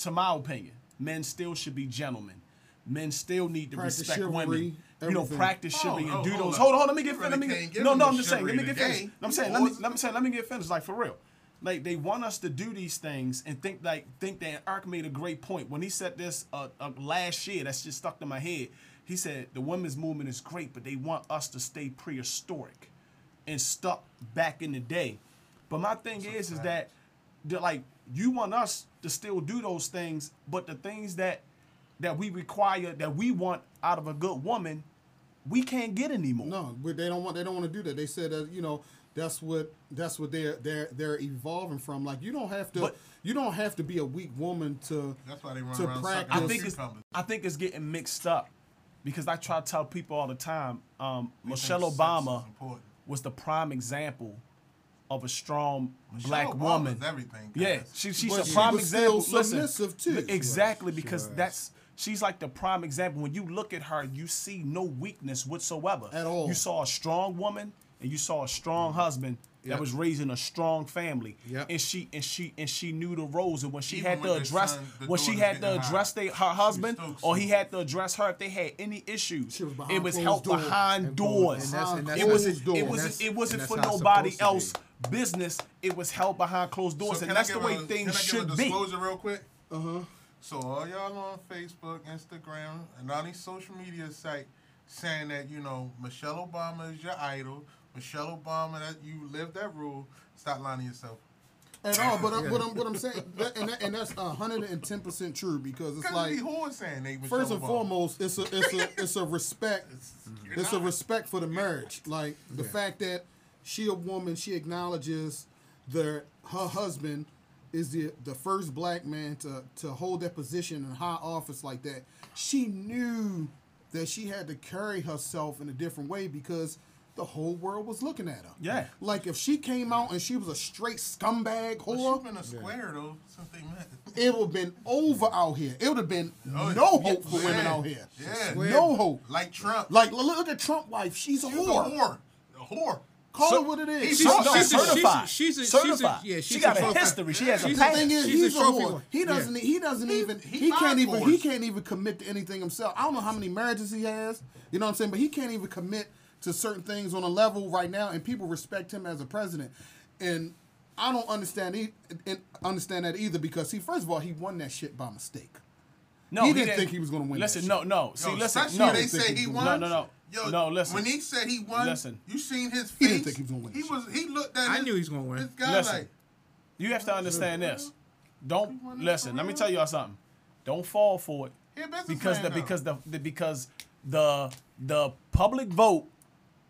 To my opinion, men still should be gentlemen. Men still need to Practice respect chivalry, women. You know, everything. practice Oh, and oh, do hold those. up. Hold on, hold on. Let me You get really finished. Let me get. No, no. I'm just saying. Let me chivalry get finished. today. I'm saying. Let me. Let me say. Let me get finished. Like for real. Like they want us to do these things and think like think that Ark made a great point when he said this uh, uh, last year. That's just stuck to my head. he said the women's movement is great, but they want us to stay prehistoric and stuck back in the day. But my thing is, is that that, like you want us to still do those things, but the things that that we require that we want out of a good woman, we can't get anymore. No, but they don't want they don't want to do that. They said that you know that's what that's what they're they're they're evolving from. Like you don't have to But- you don't have to be a weak woman to That's why they run to around practice. I think it's cucumbers. I think it's getting mixed up because I try to tell people all the time. Um, Michelle think sex Obama was the prime example of a strong Michelle black Obama's woman. everything, guys. Yeah, she, she's But a she prime was example. still Listen, submissive, too. Exactly She because was. that's she's like the prime example. When you look at her, you see no weakness whatsoever At all. You saw a strong woman and you saw a strong husband Yep. that was raising a strong family. Yep. And she and she and she knew the roles and when she Even had to address son, when she had to address they, her husband or he had to address her if they had any issues. Was it was closed helped doors. behind And doors. and that's- and that's it how- wasn't. It wasn't. It wasn't for that's how it's nobody else be. business. It was held behind closed doors, So and that's the way a- things can should a be. disclosure real quick? Uh huh. So all y'all on Facebook, Instagram, and all these social media sites saying that you know Michelle Obama is your idol, Michelle Obama that you live that rule. Stop lying to yourself. At all, but uh, what I'm what I'm saying, <laughs> that, and, that, and that's hundred and ten percent true because it's like be who is saying they Michelle first and Obama. foremost, it's a it's a it's a respect. You're It's a respect for the marriage. Like the Yeah. fact that she a woman, she acknowledges that her husband is the the first black man to to hold that position in high office like that. She knew that she had to carry herself in a different way because the whole world was looking at her. Yeah. Like if she came out and she was a straight scumbag But whore, she's been a square though since they met. it would have been over out here. It would have been Oh, no yeah. hope for women Yeah. out here. Yeah. No hope. Like Trump. Like look look at Trump wife. She's a She's a whore. whore. A whore. Call So- it what it is. He's She's a- no, she's a- certified. she's a- she's a- certified. yeah, she she's got a a history. She has a She's a- the thing is, She's he's a, trophy whore. wife. He doesn't. Yeah. He doesn't He- even. he He, can't even. for He can't even commit to anything himself. I don't know how many marriages he has. You know what I'm saying? But he can't even commit to certain things on a level right now, and people respect him as a president. And I don't understand. E- and understand that either because he, first of all, he won that shit by mistake. No, He didn't think he was gonna win that Listen, shit. no, no. See, Yo, listen, no. they say he won. No, no, no. Yo, No, listen. When he said he won, Listen. you seen his face. He didn't think he was gonna win He was. He looked at. I his- knew he was gonna win. This guy Listen. like. You have to understand this. Don't listen. Let me tell y'all something. Don't fall for it He a businessman, because the because the, the because the the public vote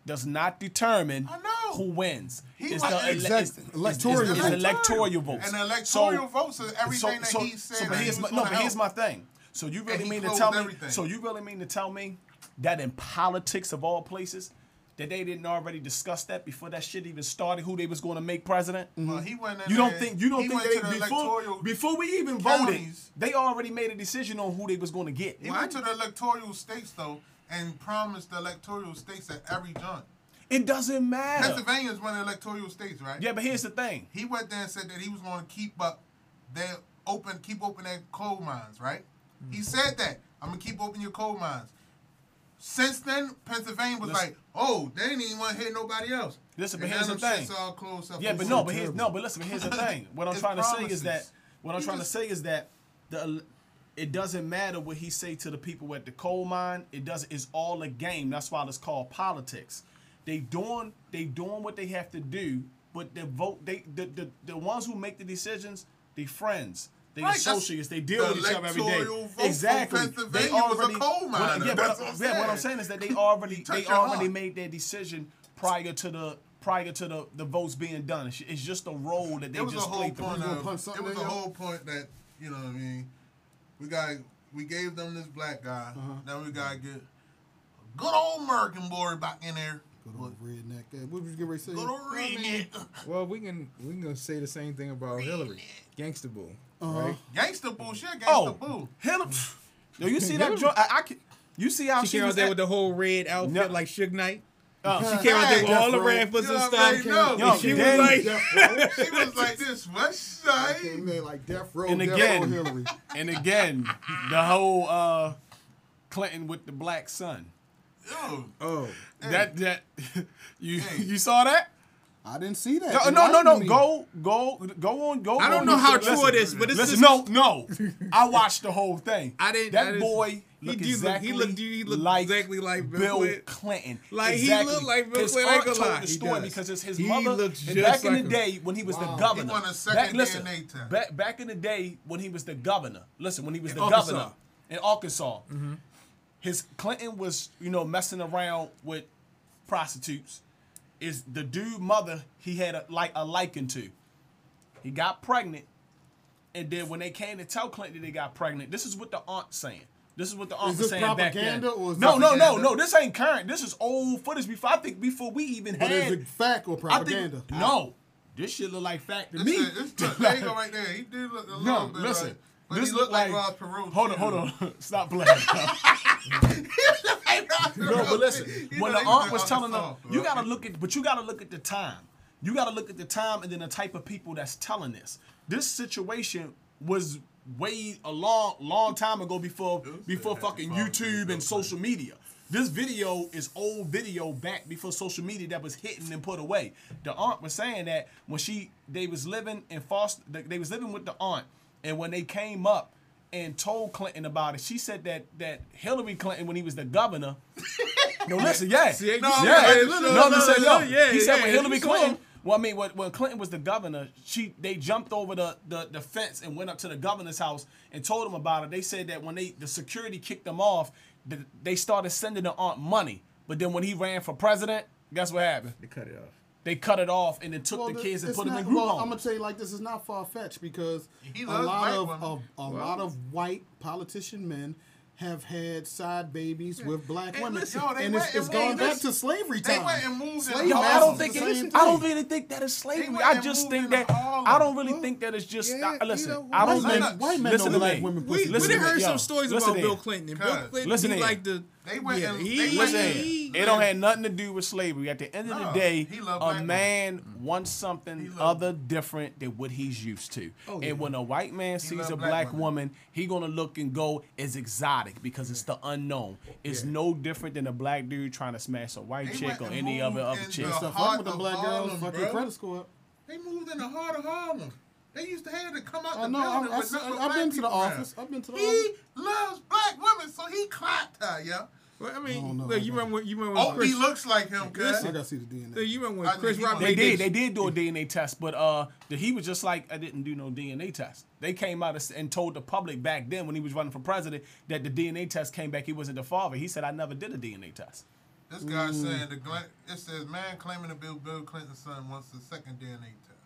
does not determine who wins. He it's the Exactly. it's- it's- Electoral it's, it's votes. electoral votes. And the electoral So- votes is everything that he said but that he my, no, but here's my thing. So you really mean to tell me? So you really mean to tell me that in politics of all places, that they didn't already discuss that before that shit even started? Who they was going to make president? Well, he went You don't there- think you don't think they before before we even voted, they already made a decision on who they was going to get. He went to the electoral states though and promised the electoral states at every joint. It doesn't matter. Pennsylvania is one of the electoral states, right? Yeah, but here's the thing. He went there and said that he was going to keep up their open, keep open their coal mines, right? Mm. He said that I'm gonna keep open your coal mines. Since then, Pennsylvania was Listen. like, "Oh, they didn't even want to hit nobody else." Listen, but And here's now the thing. shits all closed up Yeah, but no, but here's no, but listen, but here's the thing. What I'm <laughs> It's trying to say is that what I'm trying just- to say is that the it doesn't matter what he say to the people at the coal mine. It does it's all a game. That's why it's called politics. They doing they doing what they have to do, but the vote they the the, the ones who make the decisions, they friends. They Right, that's- associates. They deal the with each other every day. vote Exactly. Pennsylvania They was a already. coal what- miner. yeah, That's but, what I'm yeah, what I'm saying. saying is that they <laughs> already they already heart. made their decision prior to the prior to the, the votes being done. It's, it's just a role that they It was a just whole played through. point. gonna Of, it was in a whole point that you know what I mean. We got we gave them this black guy. Uh-huh. Now we gotta get a good old American boy back in there. Good old redneck. Uh, What was you getting ready to say? Good old redneck. Well, we can we can say the same thing about Hillary, gangster boo, Uh-huh. right? Gangsta bullshit. Gangsta Oh, boo. Hillary. Yo, you see that joint? I, I can, you see how She she, came out was there at- with the whole red outfit No. like Suge Knight. Oh. She came out there with all the Death Row. rampers You and already stuff. know. Yo, And she was like, she was like this West Side. Came in like Death Row. And Death again- Row Hillary. and again, the whole uh, Clinton with the black son. Oh, oh, That that <laughs> you Hey. you saw that? I didn't see that. No, no, no, no. Go, go, go on, go. I don't on know how YouTube. true it is, but it's listen. just- No, no. <laughs> I watched the whole thing. I didn't- That I didn't- boy he looked look- exactly he looked- he looked like exactly like Bill Bill Clinton. Like, he exactly. looked like Bill Clinton, aunt gonna lie, the he story because it's his He mother. looks and just back in like the him. day when he was Wow. the He governor. won a second back, listen, back, back in the day when he was the governor. Listen, when he was In the Arkansas. governor in Arkansas, mm-hmm. his Clinton was you know messing around with prostitutes. Is the dude mother he had a, like a liking to? He got pregnant, and then when they came to tell Clinton they got pregnant, this is what the aunt saying. This is what the aunt Is was this saying back then. or is no, this no, no, no. This ain't current. This is old footage before I think before we even But had. is it fact or I propaganda? think no. This shit look like fact to This me. shit- this- look, there you go right there. He did look a little no, bit listen. like, but this he look looked like, like. Ross Perot. hold on, hold on. <laughs> Stop playing. <laughs> No, but listen, He when the like aunt was telling them, you gotta look at, but you gotta look at the time. You gotta look at the time and then the type of people that's telling this. This situation was way a long, long time ago before before fucking YouTube and social media. This video is old video back before social media that was hidden and put away. The aunt was saying that when she they was living in foster, they was living with the aunt, and when they came up and told Clinton about it, she said that that Hillary Clinton when he was the governor. <laughs> no, listen, yeah, See, No, yeah, yeah, no, no, no, no, listen, no, yo. yeah, he said yeah, when Hillary you saw Clinton. him. Well, I mean, when, when Clinton was the governor, she they jumped over the, the, the fence and went up to the governor's house and told him about it. They said that when they the security kicked them off, they started sending the aunt money. But then when he ran for president, guess what happened? They cut it off. They cut it off and then took Well, the kids and it's put them not- in group well, homes. I'm gonna tell you like this is not far fetched because He a lot of, women. of a lot of white politician men have had side babies with black And women, listen, Yo, and it's, it's and going back to slavery time. went and moved in Slave Yo, I don't was think the it. I don't thing. really think that is slavery. I just think that I don't really think that it's just. yeah, I- listen, you know, I don't white men, think. white men listen don't to let me. women We, pussy. we Listen done to me, heard yo. some stories about Bill. Clinton. And Bill Clinton, listen he here. like the. They went yeah, and- they he, went Listen, he- it don't have nothing to do with slavery. At the end of the day, a black man mm. wants something He other different than what he's used to. Oh, yeah. And when a white man sees a black black women. woman, he gonna look and go as exotic because it's the unknown. It's Yeah. no different than a black dude trying to smash a white They chick or any other other in chick. the Stuff heart with the black girls. Harlem, Fuck bro. credit score. They moved in the heart of Harlem. They used to have to come out oh, I the know. building I, with nothing but have been to the people around. office. I've been to the He office. loves black women, so he clapped her, yeah. Well, I I mean, don't know look, about you remember when you remember when Oh, Chris, he looks like him, cuz. I gotta see the DNA. look, you remember when I Chris he Rock They made did. They did do a DNA test, but uh, the, he was just like, I didn't do no DNA test. They came out and told the public back then when he was running for president that the DNA test came back he wasn't the father. He said, I never did a DNA test. This guy saying the it says man claiming to be Bill Clinton's son wants the second DNA test.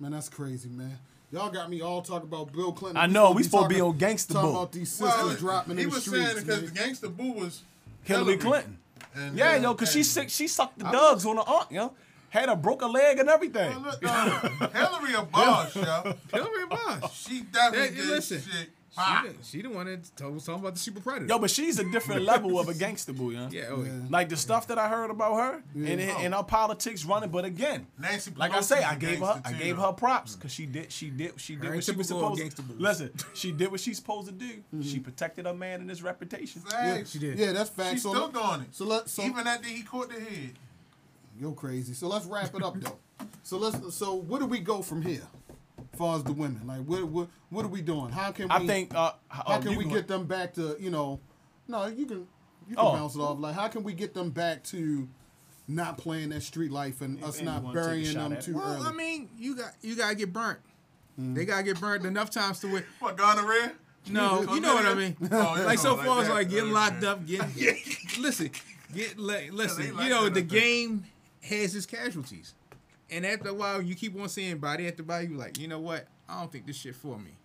Man, that's crazy, man. Y'all got me all talking about Bill Clinton. I know, we supposed to be on Gangsta Talking Boo. about these sisters dropping he in the was streets. saying because man. the gangster boo was Hillary Clinton. And, Yeah, uh, yo, cause she sick. She sucked the I dugs on the aunt, yo. Had her broke a leg and everything. Well, look, uh, <laughs> Hillary a boss, yo. Hillary Boss. She definitely Hey, did listen, shit. She, pop. the, she the one that told was talking about the super predator. Yo, but she's a different level of a gangster boo, yo. yeah, oh, yeah. Like the stuff that I heard about her and and her politics running, but again, Nancy like I say, I a gave her gangster I gave her props because she did she did she did Her what she was supposed to. boo. Listen, <laughs> she did what she's supposed to do. Mm-hmm. She protected her man and his reputation. Facts. she did. Yeah, that's facts. She's so still doing it. So let so Even after he caught the head. Yo, crazy. So let's wrap it up though. <laughs> So let's. So where do we go from here, as far as the women? Like, what what what are we doing? How can we? I think. Uh, How uh, can we can- get them back to you know? No, you can you can Oh. bounce it off. Like, how can we get them back to not playing that street life and us and not wanna take a burying them at it? too Well, early? I mean, you got you gotta get burnt. They gotta get burnt enough times to where. What, gonorrhea? No, <laughs> you know what I mean. Oh, like so know, far as like getting locked up, getting <laughs> listen, get like listen. they You know the game has its casualties, and after a while you keep on seeing body after body. You like, you know what? I don't think this shit for me.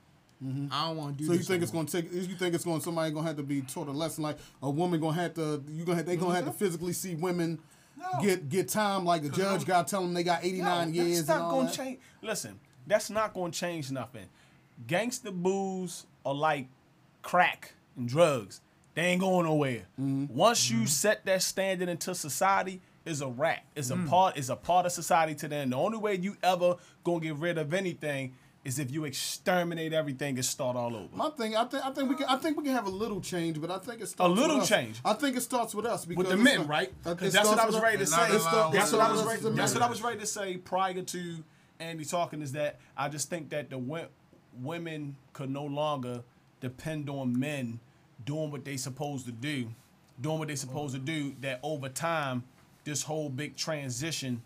Mm-hmm. I don't want to do. This. So you think no it's gonna take? You think it's gonna Somebody gonna have to be taught a lesson. Like a woman gonna have to. You gonna have, they gonna have to mm-hmm. physically see women No. get get time like the judge I'm- got to tell them they got eighty nine No, years. That's and not gonna that. change. Listen, that's not gonna change nothing. Gangster booze are like crack and drugs. They ain't going nowhere. Mm-hmm. Once you mm-hmm. set that standard into society, is a rat. It's Mm. a part. It's a part of society to them. The only way you ever gonna get rid of anything is if you exterminate everything and start all over. My thing, I think, I think we can, I think we can have a little change, but I think it starts little with us. change? I think it starts with us because with the men, right? uh, it 'Cause that's what I was ready to us. And not say. That's what I was ready. That's what I was ready to say prior to Andy talking. Is that I just think that the wo- women could no longer depend on men doing what they supposed to do, doing what they supposed to do. That over time, this whole big transition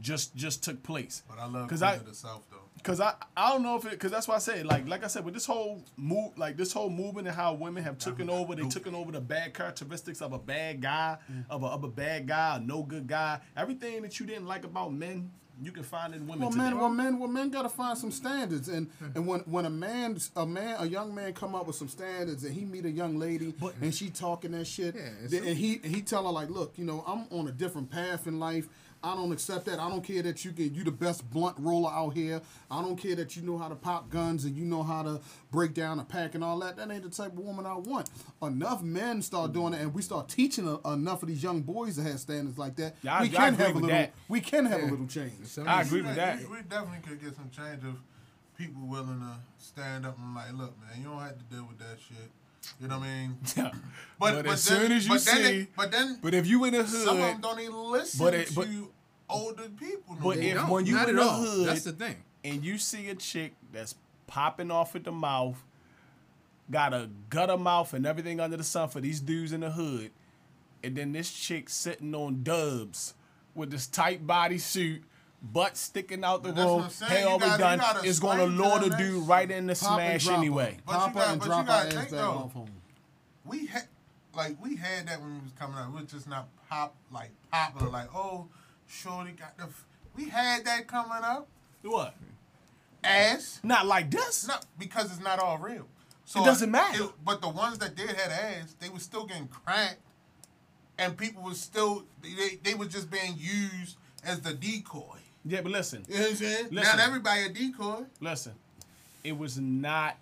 just just took place. But I love because I the South though. Cause I, I don't know if it cause that's why I said like like I said with this whole move like this whole movement and how women have taken over they taken over the bad characteristics of a bad guy of a of a bad guy a no good guy everything that you didn't like about men you can find in women Well, today. men, well, men, well, men gotta find some standards, and and when when a man, a man, a young man come up with some standards, and he meet a young lady, and she talking that shit, Yeah, then- and he and he tell her like, look, you know, I'm on a different path in life. I don't accept that. I don't care that you can you the best blunt roller out here. I don't care that you know how to pop guns and you know how to break down a pack and all that. That ain't the type of woman I want. Enough men start doing it, and we start teaching a, enough of these young boys to have standards like that. Yeah, we I can agree have a little. that. We can have Yeah. a little change. Some I agree with that. We, we definitely could get some change if people willing to stand up and like, look, man, you don't have to deal with that shit. You know what I mean? <laughs> Yeah. <laughs> But, But but as then, soon as you but then see- it- but then but if you in the hood, some of them don't even listen But it- to older people. No But if- don't, when you not in at the all. hood- that's the thing. and you see a chick that's popping off at the mouth, got a gutter mouth and everything under the sun for these dudes in the hood, and then this chick sitting on dubs with this tight body suit, butt sticking out the But that's what room, I'm saying. hair all the done, is gonna lure the dude right in the Pop smash anyway. But Pop her got- and but you drop her gotta ass think, though. off home. we had like we had that when we was coming out. We was just not pop like popular. Like oh, Shorty got the. F-. We had that coming up. What? Ass. Not like this. No, because it's not all real. So It doesn't matter. it- but the ones that did had ass, they were still getting cracked, and people was still they they was just being used as the decoy. Yeah, but listen, You know what I'm saying? Listen. Not everybody a decoy. listen. It was not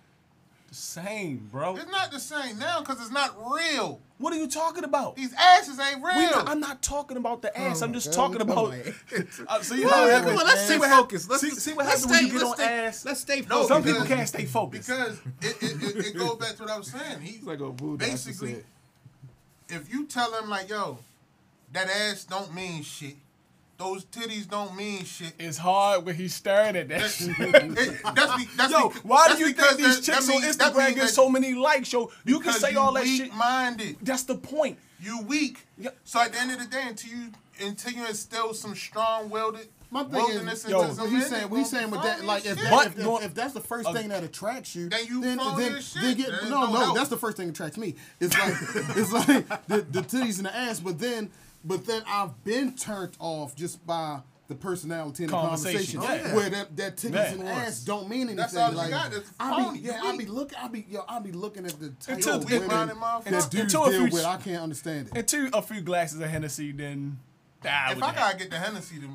the same, bro. It's not the same now because it's not real. What are you talking about? These asses ain't real. We not- I'm not talking about the ass. I'm just God, talking about. on. <laughs> Uh, see Well, how yeah, come on, let's see stay what focused. Let's see, see what happens when you stay- get on let's stay- ass. Let's stay focused. No, focused. Some because- people can't stay focused. Because it, it, it, it goes back to what I was saying. He's like a voodoo basically, if you tell him like, yo, that ass don't mean shit. Those titties don't mean shit. It's hard when he's staring at that That's, shit. <laughs> it, that's, be, that's Yo, be- why that's do you because think these that- chicks that on means- that Instagram get so many likes? Yo, you can say you all that shit. weak-minded. That's the point. You weak. Yeah. So at the end of the day, until you until you instill some strong-willed My thing is, yo, some what men, he's saying, they what he's saying with that, like, if, that, But if, if- if that's the first Uh, thing that attracts you, Then you then, then, shit. then get, no, no no, that's the first thing that attracts me. It's like, <laughs> it's like the, the titties and the ass, but then, but then I've been turned off just by the personality and the Conversation, conversation, yeah. where that, that titties Yeah. and ass don't mean anything. That's all you like, got. It's I phony. be, yeah, You I be weak. looking, I be, yo, I be looking at the type Until- of women weak-minded motherfucker. that dudes Until a deal few- with. I can't understand it. And two, a few glasses of Hennessy, then. Ah, If I gotta get the Hennessy to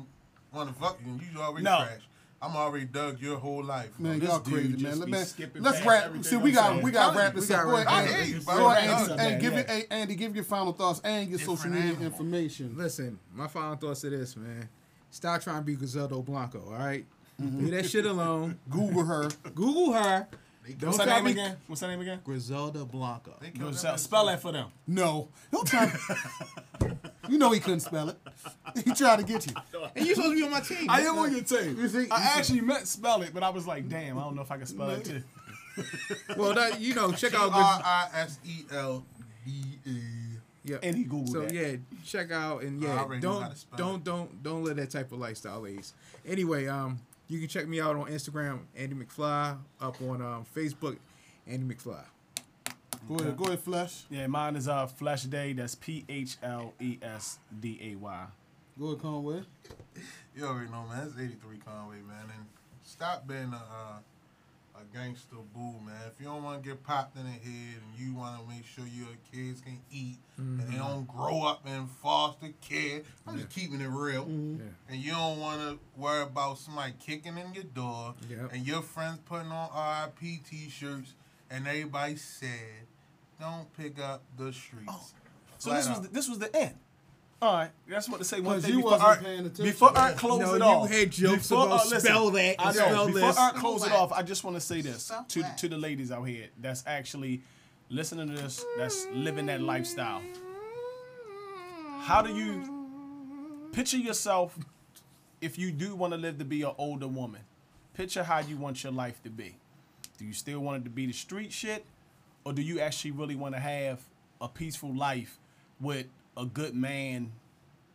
want to fuck you, and you already No. trash, I'm already dug your whole life. Man, This y'all crazy, man. Let be me let's past wrap. See, we got we got to wrap this we up. Go ahead, it. Andy. I hear you, Go bro. ahead, Yeah. Andy. Hey, Yeah. give your hey, Andy, give your final thoughts and your social media information. Listen, my final thoughts to this, man. Stop trying to be Griselda Blanco, all right? Leave that shit alone. Google her. Google her. Don't What's her name to again? What's her name again? Griselda Blanco. They Yo, killed spell- that Spell bitch. for them. No, don't try. you know he couldn't spell it. He tried to get you. <laughs> And you supposed to be on my team. I am on your team. You see- you I see- actually meant spell it, but I was like, damn, I don't know if I can spell it too. <laughs> Well, that, you know, check out. R Gris- I S E L D A. yeah. And he Googled So that. yeah, check out and yeah, already know don't don't don't don't live that type of lifestyle, ladies. Anyway, um, you can check me out on Instagram, Andy McFly, up on um Facebook, Andy McFly. Go ahead, go ahead, Flesh. Yeah, mine is uh Phlesday. That's P H L E S D A Y. Go ahead, Conway. <laughs> You already know, man. It's 83 Conway, man. And stop being a, uh, a gangster boo, man. If you don't want to get popped in the head and you want to make sure your kids can eat and they don't grow up in foster care, I'm just keeping it real. Mm-hmm. Yeah. And you don't want to worry about somebody kicking in your door Yep. and your friends putting on RIP t-shirts and everybody said, don't pick up the streets. Oh. So Flat this was the, this was the end. All right, that's what to say. one thing you before wasn't Art, paying attention. before Art close No, it you off. had jokes before, about uh, listen, spell that and I know. spell Before this. Art close it off, I just want to say this Spell to that. to the ladies out here that's actually listening to this, that's living that lifestyle. How do you picture yourself if you do want to live to be an older woman? Picture how you want your life to be. Do you still want it to be the street shit, or do you actually really want to have a peaceful life with a good man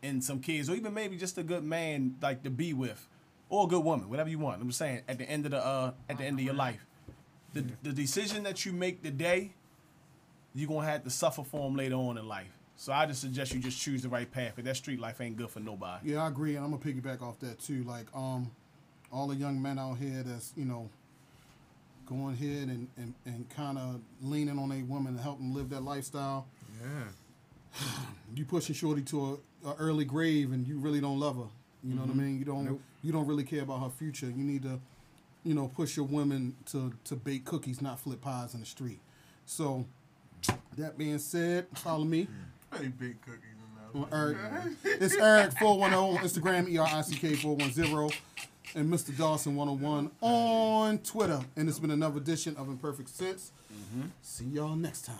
and some kids, or even maybe just a good man like to be with, or a good woman, whatever you want. I'm just saying, at the end of the uh, at the end of your life, the the decision that you make today, you're gonna have to suffer for them later on in life. So I just suggest you just choose the right path, because that street life ain't good for nobody. Yeah, I agree, and I'm gonna piggyback off that too. Like, um, all the young men out here that's you know going ahead and and, and kind of leaning on a woman to help them live that lifestyle. Yeah. <sighs> You pushing shorty to a, a early grave, and you really don't love her. You know what I mean? You don't Nope. you don't really care about her future. You need to, you know, push your women to to bake cookies, not flip pies in the street. So, that being said, follow me. Hey, big cookies in on. Eric. It's Erick four one zero on Instagram, E R I C K four one zero, and Mr. Dawson one hundred one on Twitter. And it's been another edition of Imperfect Sense. Mm-hmm. See y'all next time.